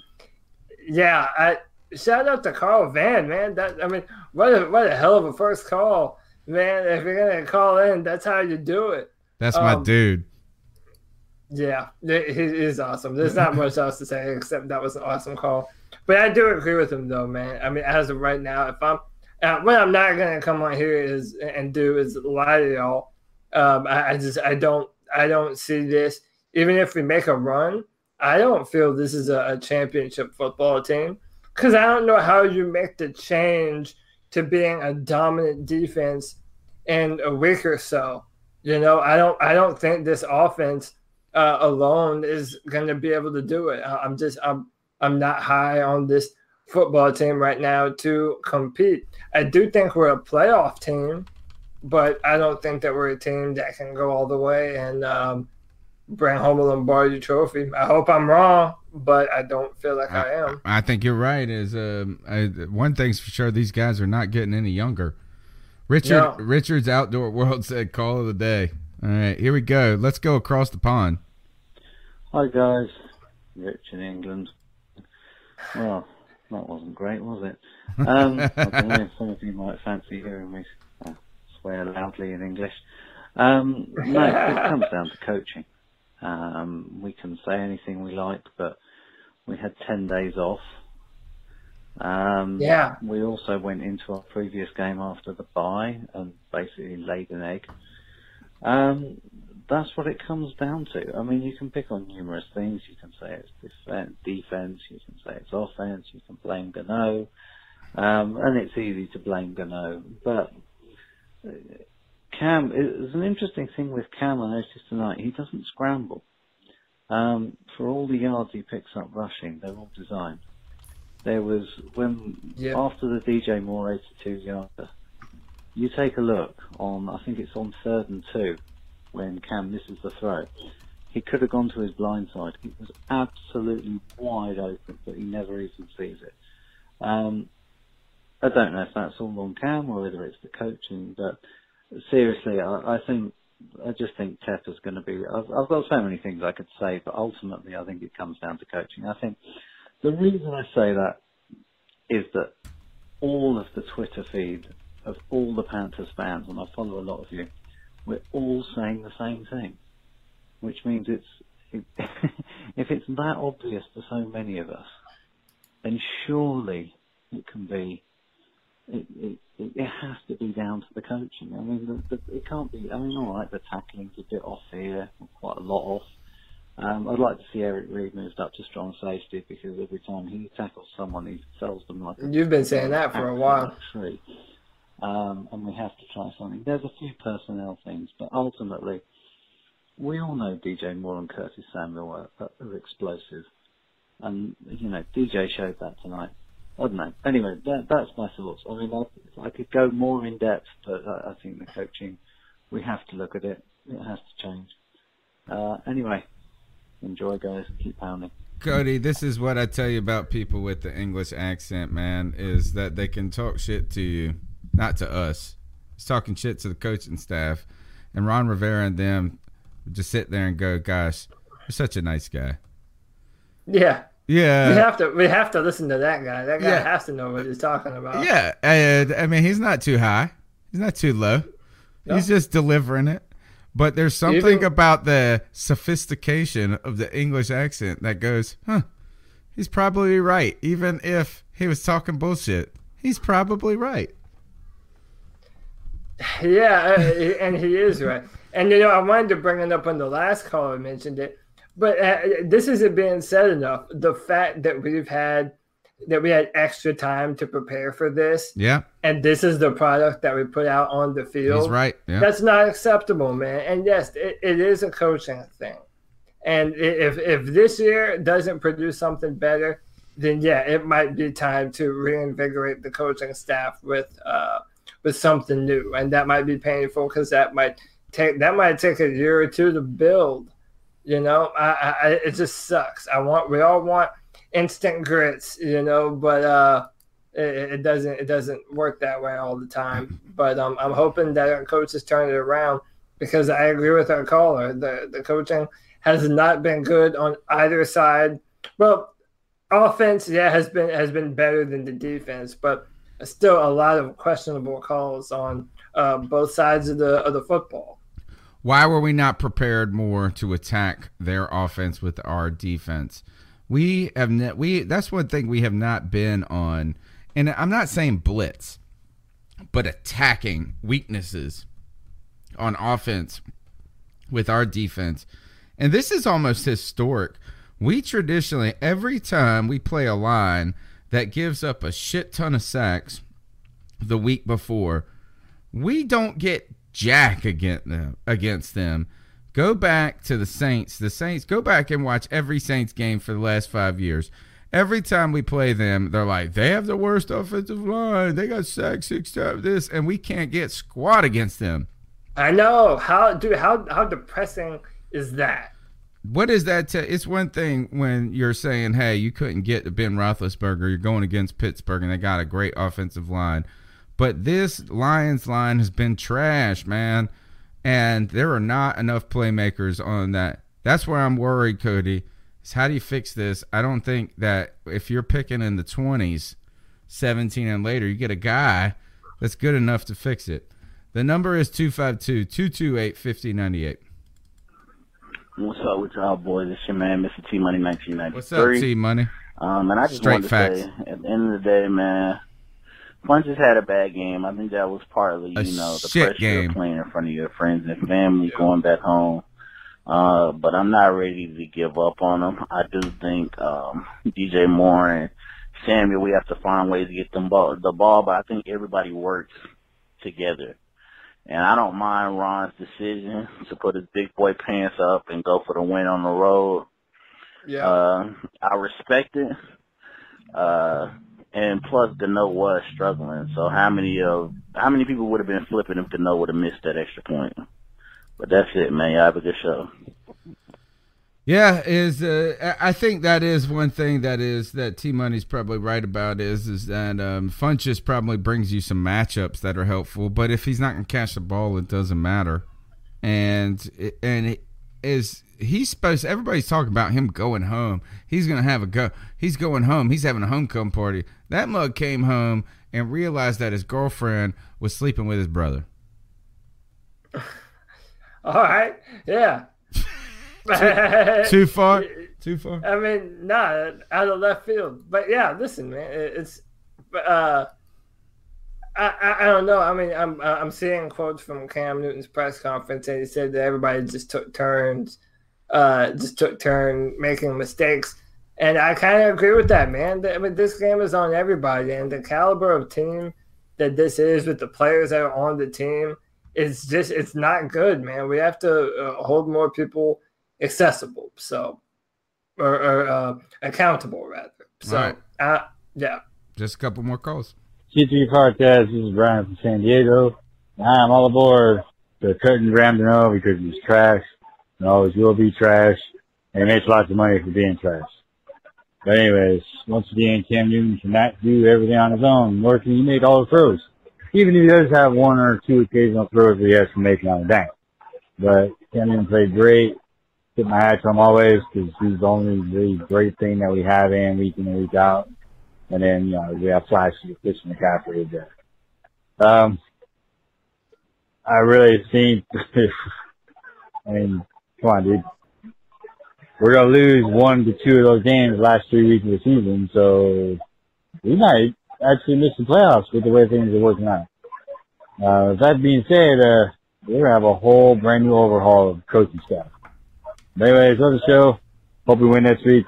yeah, I shout out to Carl Van, man. That I mean, what a what a hell of a first call, man. If you're gonna call in, that's how you do it. That's my Um, dude. Yeah, it is awesome. There's not <laughs> much else to say except that was an awesome call. But I do agree with him though, man. I mean, as of right now, if I'm uh, what I'm not gonna come on here is and do is lie to y'all. Um, I, I just I don't I don't see this. Even if we make a run, I don't feel this is a, a championship football team because I don't know how you make the change to being a dominant defense in a week or so. You know, I don't I don't think this offense uh, alone is going to be able to do it. I'm just I'm I'm not high on this football team right now to compete. I do think we're a playoff team, but I don't think that we're a team that can go all the way and um, bring home a Lombardi trophy. I hope I'm wrong, but I don't feel like I, I am. I think you're right. Is um, one thing's for sure: these guys are not getting any younger. Richard no. Richard's outdoor <laughs> world said, "Call of the day." All right, here we go. Let's go across the pond. Hi guys, Rich in England. Well, that wasn't great, was it? Um, <laughs> I don't know, some of you might fancy hearing me swear loudly in English. Um, no, it <laughs> comes down to coaching. Um, we can say anything we like, but we had 10 days off. Um, yeah. We also went into our previous game after the bye and basically laid an egg. Um, that's what it comes down to. I mean, you can pick on numerous things. You can say it's defense, defense you can say it's offense, you can blame Gano, um, and it's easy to blame Gano. But Cam, it's an interesting thing with Cam I noticed tonight. He doesn't scramble. Um, for all the yards he picks up rushing, they're all designed. There was when yep. after the DJ Moore 82 yarder, you take a look on. I think it's on third and two when Cam misses the throw. He could have gone to his blind side. It was absolutely wide open, but he never even sees it. Um, I don't know if that's all on Cam or whether it's the coaching, but seriously, I, I think I just think Tep is going to be. I've, I've, got so many things I could say, but ultimately, I think it comes down to coaching. I think the reason I say that is that all of the Twitter feed of all the Panthers fans, and I follow a lot of you, we're all saying the same thing, which means it's it, <laughs> if it's that obvious to so many of us, then surely it can be. It, it, it has to be down to the coaching. I mean, the, the, it can't be. I mean, all right, the tackling's a bit off here, quite a lot off. Um, I'd like to see Eric Reid moved up to strong safety because every time he tackles someone, he sells them like. You've been saying that for a while. Tree um, and we have to try something. There's a few personnel things, but ultimately, we all know DJ Moore and Curtis Samuel are, are explosive, and you know DJ showed that tonight. I don't know. Anyway, that, that's my thoughts. I mean, I, I could go more in depth, but I, I think the coaching, we have to look at it. It has to change. Uh, anyway, enjoy, guys. Keep pounding. Cody, this is what I tell you about people with the English accent, man, is that they can talk shit to you not to us. He's talking shit to the coaching staff, and Ron Rivera and them just sit there and go, "Gosh, you're such a nice guy." Yeah. Yeah. We have to we have to listen to that guy. That guy yeah. has to know what he's talking about. Yeah. And, I mean, he's not too high. He's not too low. No. He's just delivering it. But there's something Even, about the sophistication of the English accent that goes, huh, he's probably right. Even if he was talking bullshit, he's probably right. Yeah, uh, and he is right. And you know, I wanted to bring it up when the last caller mentioned it, but uh, this isn't being said enough. The fact that we've had that we had extra time to prepare for this. Yeah. And this is the product that we put out on the field. He's right. Yeah. That's not acceptable, man. And yes, it, it is a coaching thing. And if if this year doesn't produce something better, then yeah, it might be time to reinvigorate the coaching staff with uh, with something new, and that might be painful because that might take that might take a year or two to build. You know, I, I it just sucks. I want we all want instant grits, you know, but uh, it, it, doesn't it doesn't work that way all the time. But um, I'm hoping that our coaches turn it around because I agree with our caller. The the coaching has not been good on either side. Well, offense, yeah, has been has been better than the defense, but still a lot of questionable calls on uh, both sides of the of the football. Why were we not prepared more to attack their offense with our defense? We have ne- we that's one thing we have not been on, and I'm not saying blitz, but attacking weaknesses on offense with our defense. And this is almost historic. We traditionally every time we play a line that gives up a shit ton of sacks the week before, we don't get jack against them against them. Go back to the Saints. The Saints go back and watch every Saints game for the last 5 years every time we play them, they're like, they have the worst offensive line. They got sacked six times. This, and we can't get squat against them. I know how, dude. How how depressing is that? What is that? To, it's one thing when you're saying, "Hey, you couldn't get Ben Roethlisberger. You're going against Pittsburgh, and they got a great offensive line." But this Lions line has been trash, man, and there are not enough playmakers on that. That's where I'm worried, Cody. Is how do you fix this? I don't think that if you're picking in the 20s, 17 and later, you get a guy that's good enough to fix it. The number is 252 228 5098. What's up with y'all boys? It's your man, Mr. T Money 1993. What's up, T Money? Um, and I just Straight wanted to facts. say, at the end of the day, man, Funchess had a bad game. I think that was partly, A you know, the shit pressure game. of playing in front of your friends and family, going back home. Uh, but I'm not ready to give up on them. I do think um, DJ Moore and Samuel, we have to find ways to get them ball, the ball, but I think everybody works together. And I don't mind Ron's decision to put his big boy pants up and go for the win on the road. Yeah. Uh, I respect it. Uh, and plus, Gano was struggling. So how many of how many people would have been flipping if Gano would have missed that extra point? But that's it, man. Y'all have a good show. Yeah, is uh, I I think that is one thing that is that T Money's probably right about is is that um, Funchess probably brings you some matchups that are helpful, but if he's not going to catch the ball, it doesn't matter. And and it is he's supposed everybody's talking about him going home. He's going to have a go. He's going home. He's having a homecoming party. That mug came home and realized that his girlfriend was sleeping with his brother. <laughs> All right. Yeah. <laughs> Too far? Too far? I mean, nah, out of left field. But yeah, listen, man, it's uh, I, I I don't know. I mean, I'm I'm seeing quotes from Cam Newton's press conference, and he said that everybody just took turns, uh, just took turn making mistakes, and I kind of agree with that, man. I mean, this game is on everybody, and the caliber of team that this is with the players that are on the team, it's just it's not good, man. We have to uh, hold more people accessible, so or, or uh, accountable rather. So, Right. uh, yeah. Just a couple more calls. C3 Podcast, this is Brian from San Diego. I'm all aboard the Curtin Ramdano because he's trash always will be trash and makes lots of money for being trash. But anyways, once again, Cam Newton cannot do everything on his own, nor can he make all the throws. Even if he does have one or two occasional throws that he has to make on the dime. But Cam Newton played great. Tip my hat to him always because he's the only really great thing that we have in week in and week out. And then, you know, we have flashes of Christian McCaffrey there. Um, I really think, <laughs> I mean, come on, dude. We're to lose one to two of those games last three weeks of the season, so we might actually miss the playoffs with the way things are working out. Uh, that being said, uh, we're to have a whole brand new overhaul of coaching staff. But anyways, the show. Hope we win next week.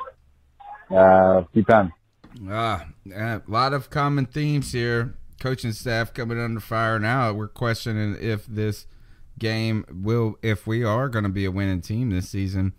Uh, keep on. Ah, a lot of common themes here. Coaching staff coming under fire now. We're questioning if this game will, if we are going to be a winning team this season,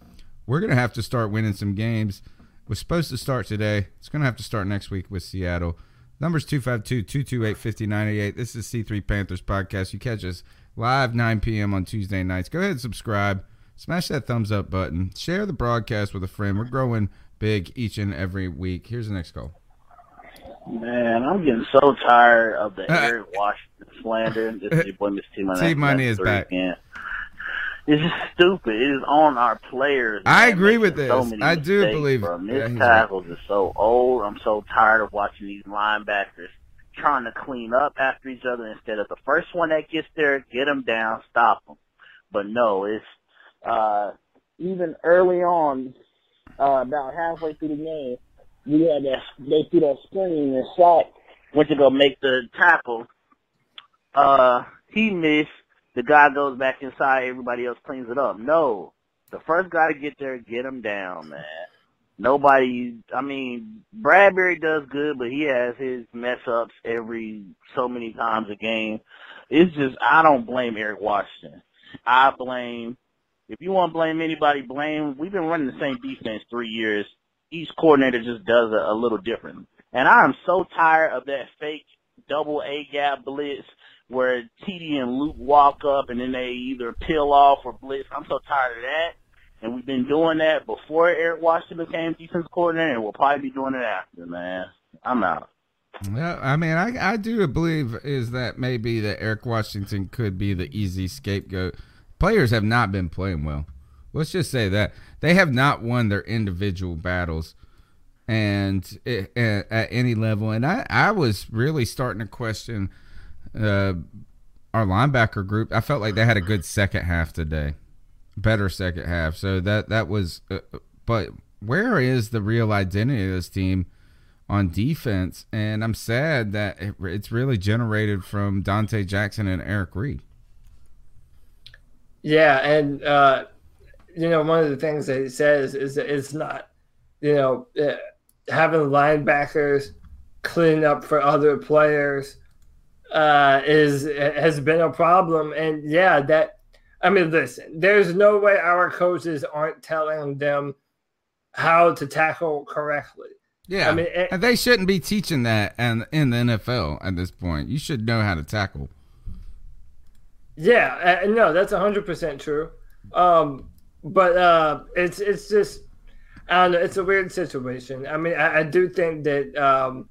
we're going to have to start winning some games. We're supposed to start today. It's going to have to start next week with Seattle. Numbers 252 228 5098. This is C3 Panthers podcast. You catch us live 9 p.m. on Tuesday nights. Go ahead and subscribe. Smash that thumbs up button. Share the broadcast with a friend. We're growing big each and every week. Here's the next call. Man, I'm getting so tired of the Eric Washington slander. This is your boy, Miss T Money. T Money is back. Again. It's just stupid. It is on our players. I man, agree with this. So I do mistakes, believe it. bro. Yeah, right. tackles is so old. I'm so tired of watching these linebackers trying to clean up after each other instead of the first one that gets there, get them down, stop them. But no, it's uh, even early on, uh, about halfway through the game, we had that they threw that screen and shot went to go make the tackle. Uh, he missed. The guy goes back inside. Everybody else cleans it up. No, the first guy to get there, get him down, man. Nobody. I mean, Bradberry does good, but he has his mess ups every so many times a game. It's just I don't blame Eric Washington. I blame. If you want to blame anybody, blame. We've been running the same defense three years each coordinator just does a, a little different. And I am so tired of that fake double A gap blitz where TD and Luke walk up and then they either peel off or blitz. I'm so tired of that. And we've been doing that before Eric Washington became defense coordinator, and we'll probably be doing it after, man. I'm out. Yeah, I mean, I I do believe is that maybe that Eric Washington could be the easy scapegoat. Players have not been playing well. Let's just say that they have not won their individual battles, and it, at, any level. And I I was really starting to question uh, our linebacker group. I felt like they had a good second half today better second half. So that that was, uh, but where is the real identity of this team on defense? And I'm sad that it, it's really generated from Donte Jackson and Eric Reid. Yeah, and uh, you know one of the things that he says is that it's not, you know, uh, having linebackers clean up for other players uh, is has been a problem, and yeah, that I mean, listen, there's no way our coaches aren't telling them how to tackle correctly. Yeah, I mean, it, and they shouldn't be teaching that and in the NFL at this point. You should know how to tackle. Yeah, uh, no, that's hundred percent true. Um, but uh, it's it's just I don't know. It's a weird situation. I mean, I, I do think that um,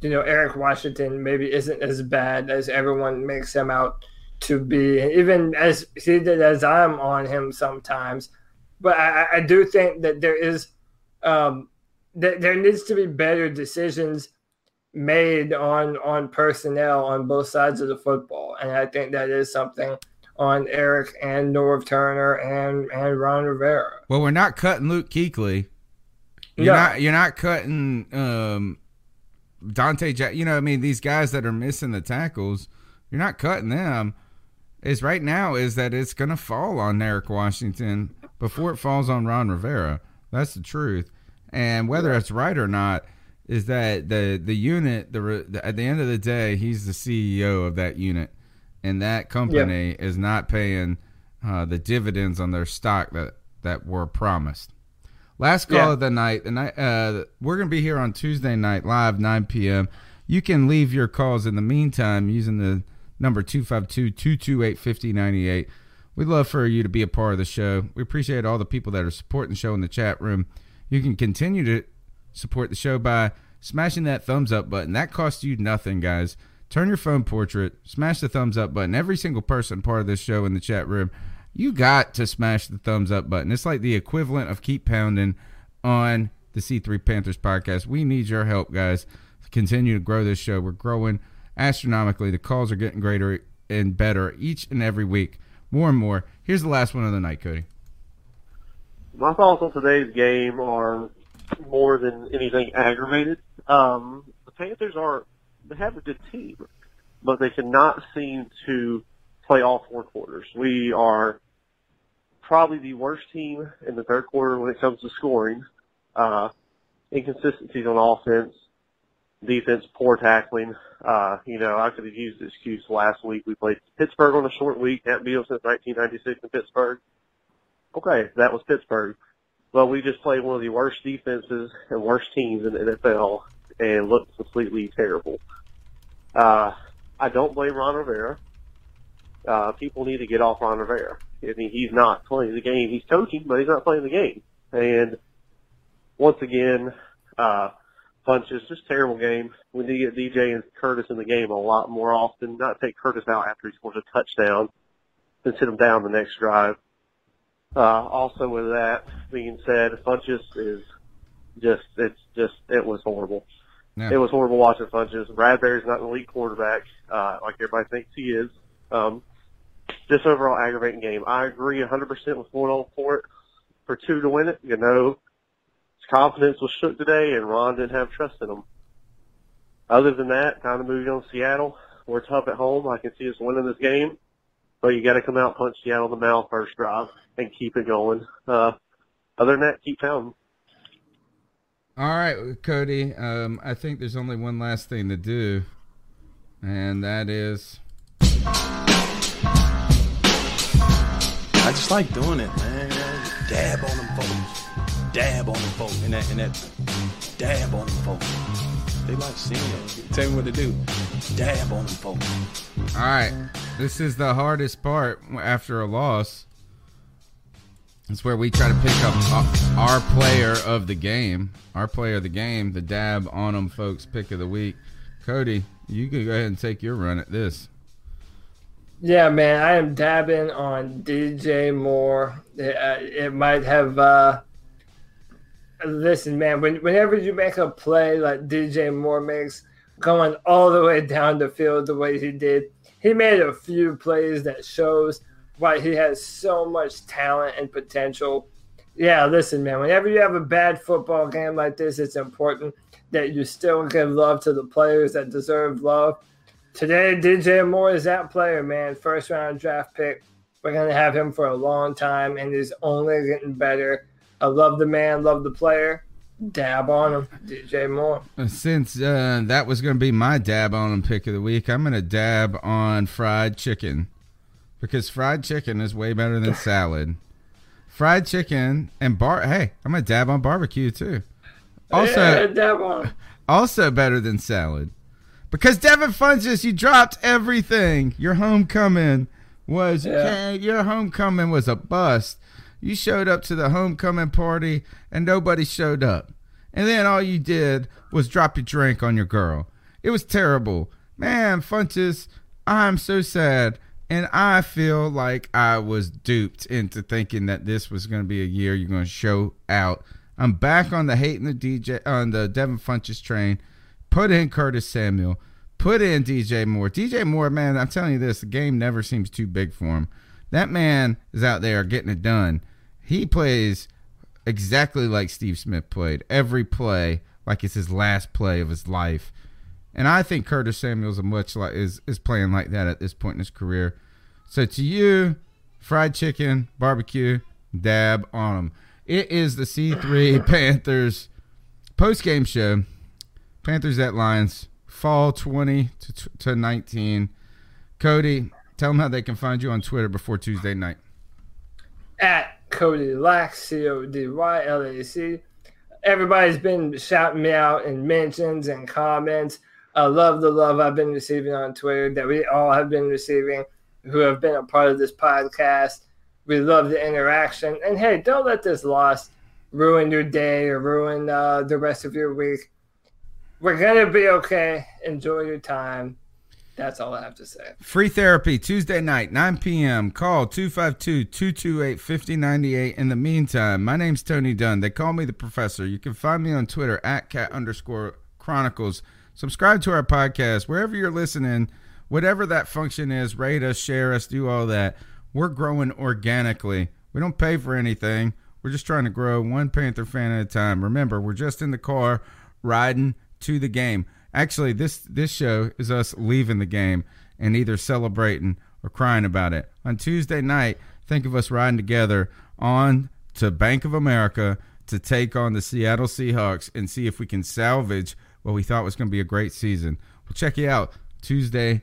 you know Eric Washington maybe isn't as bad as everyone makes him out to be, even as seated as I'm on him sometimes. But I, I do think that there is um, that there needs to be better decisions made on on personnel on both sides of the football, and I think that is something on Eric and Norv Turner and and Ron Rivera. Well, we're not cutting Luke Kuechly. You're no. not you're not cutting um, Donte Jack. You know, I mean, these guys that are missing the tackles, you're not cutting them is right now is that it's going to fall on Eric Washington before it falls on Ron Rivera. That's the truth. And whether it's right or not is that the the unit the, the at the end of the day he's the CEO of that unit and that company yep. is not paying uh, the dividends on their stock that that were promised. Last call yeah. of the night. The night uh, we're gonna be here on Tuesday night live 9 p.m. You can leave your calls in the meantime using the number 252-228-5098. We'd love for you to be a part of the show. We appreciate all the people that are supporting the show in the chat room. You can continue to support the show by smashing that thumbs up button. That costs you nothing, guys. Turn your phone portrait, smash the thumbs up button. Every single person part of this show in the chat room, you got to smash the thumbs up button. It's like the equivalent of keep pounding on the C3 Panthers podcast. We need your help, guys, continue to grow this show. We're growing astronomically. The calls are getting greater and better each and every week, more and more. Here's the last one of the night, Cody. My thoughts on today's game are more than anything aggravated. Um, the Panthers are they have a good team, but they cannot seem to play all four quarters. We are probably the worst team in the third quarter when it comes to scoring. Uh, inconsistencies on offense, defense, poor tackling. Uh, you know, I could have used the excuse last week. We played Pittsburgh on a short week. Haven't beat them since 1996 in Pittsburgh. Okay, that was Pittsburgh. Well, we just played one of the worst defenses and worst teams in the NFL and looked completely terrible. Uh, I don't blame Ron Rivera. Uh, people need to get off Ron Rivera. I mean, he's not playing the game. He's coaching, but he's not playing the game. And once again, uh, Funchess. Just terrible game. We need to get DJ and Curtis in the game a lot more often. Not take Curtis out after he scores a touchdown and sit him down the next drive. Uh, also with that being said, Funchess is just, it's just, it was horrible. Yeah. It was horrible watching Funchess. Bradberry's not an elite quarterback, uh, like everybody thinks he is. Um, just overall aggravating game. I agree 100% with going on for it, for two to win it. You know, his confidence was shook today, and Ron didn't have trust in him. Other than that, kind of moving on Seattle. We're tough at home. I can see us winning this game, but you got to come out, punch Seattle in the mouth first drive, and keep it going. Uh, other than that, keep pounding. All right, Cody. Um, I think there's only one last thing to do, and that is. I just like doing it, man. Dab on them folks dab on them folks in that in that Dab on them folks. They like seeing it. Tell me what to do. Dab on them folks. All right. This is the hardest part after a loss. It's where we try to pick up our player of the game. Our player of the game, the dab on them folks pick of the week. Cody, you can go ahead and take your run at this. Yeah, man, I am dabbing on DJ Moore. It, uh, it might have. Uh, listen, man, when, whenever you make a play like DJ Moore makes, going all the way down the field the way he did, he made a few plays that shows why he has so much talent and potential. Yeah, listen, man, whenever you have a bad football game like this, it's important that you still give love to the players that deserve love. Today, DJ Moore is that player, man. First round draft pick. We're going to have him for a long time, and he's only getting better. I love the man, love the player. Dab on him, DJ Moore. Since uh, that was going to be my dab on him pick of the week, I'm going to dab on fried chicken because fried chicken is way better than salad. Fried chicken and bar. Hey, I'm to dab on barbecue too. Also, yeah, dab on. Also better than salad because Devin Funchess, you dropped everything. Your homecoming was yeah. your homecoming was a bust. You showed up to the homecoming party and nobody showed up. And then all you did was drop your drink on your girl. It was terrible. Man, Funchess, I'm so sad. And I feel like I was duped into thinking that this was going to be a year you're going to show out. I'm back on the hating the DJ on the Devin Funchess train. Put in Curtis Samuel. Put in DJ Moore. DJ Moore, man, I'm telling you this, the game never seems too big for him. That man is out there getting it done. He plays exactly like Steve Smith played. Every play like it's his last play of his life. And I think Curtis Samuel's a much like is is playing like that at this point in his career. So to you, fried chicken, barbecue, dab on them. It is the C3 <laughs> Panthers post game show. Panthers at Lions, fall 20 to, to 19. Cody, tell them how they can find you on Twitter before Tuesday night. At Cody Lack, C O D Y L A C. Everybody's been shouting me out in mentions and comments. I love the love I've been receiving on Twitter that we all have been receiving who have been a part of this podcast. We love the interaction. And hey, don't let this loss ruin your day or ruin uh, the rest of your week. We're going to be okay. Enjoy your time. That's all I have to say. Free therapy Tuesday night, 9 p.m. Call 252 228 5098. In the meantime, my name's Tony Dunn. They call me the professor. You can find me on Twitter at cat underscore chronicles. Subscribe to our podcast wherever you're listening, whatever that function is. Rate us, share us, do all that. We're growing organically. We don't pay for anything. We're just trying to grow one Panther fan at a time. Remember, we're just in the car riding to the game. Actually, this this show is us leaving the game and either celebrating or crying about it. On Tuesday night, think of us riding together on to Bank of America to take on the Seattle Seahawks and see if we can salvage what we thought was going to be a great season. We'll check you out Tuesday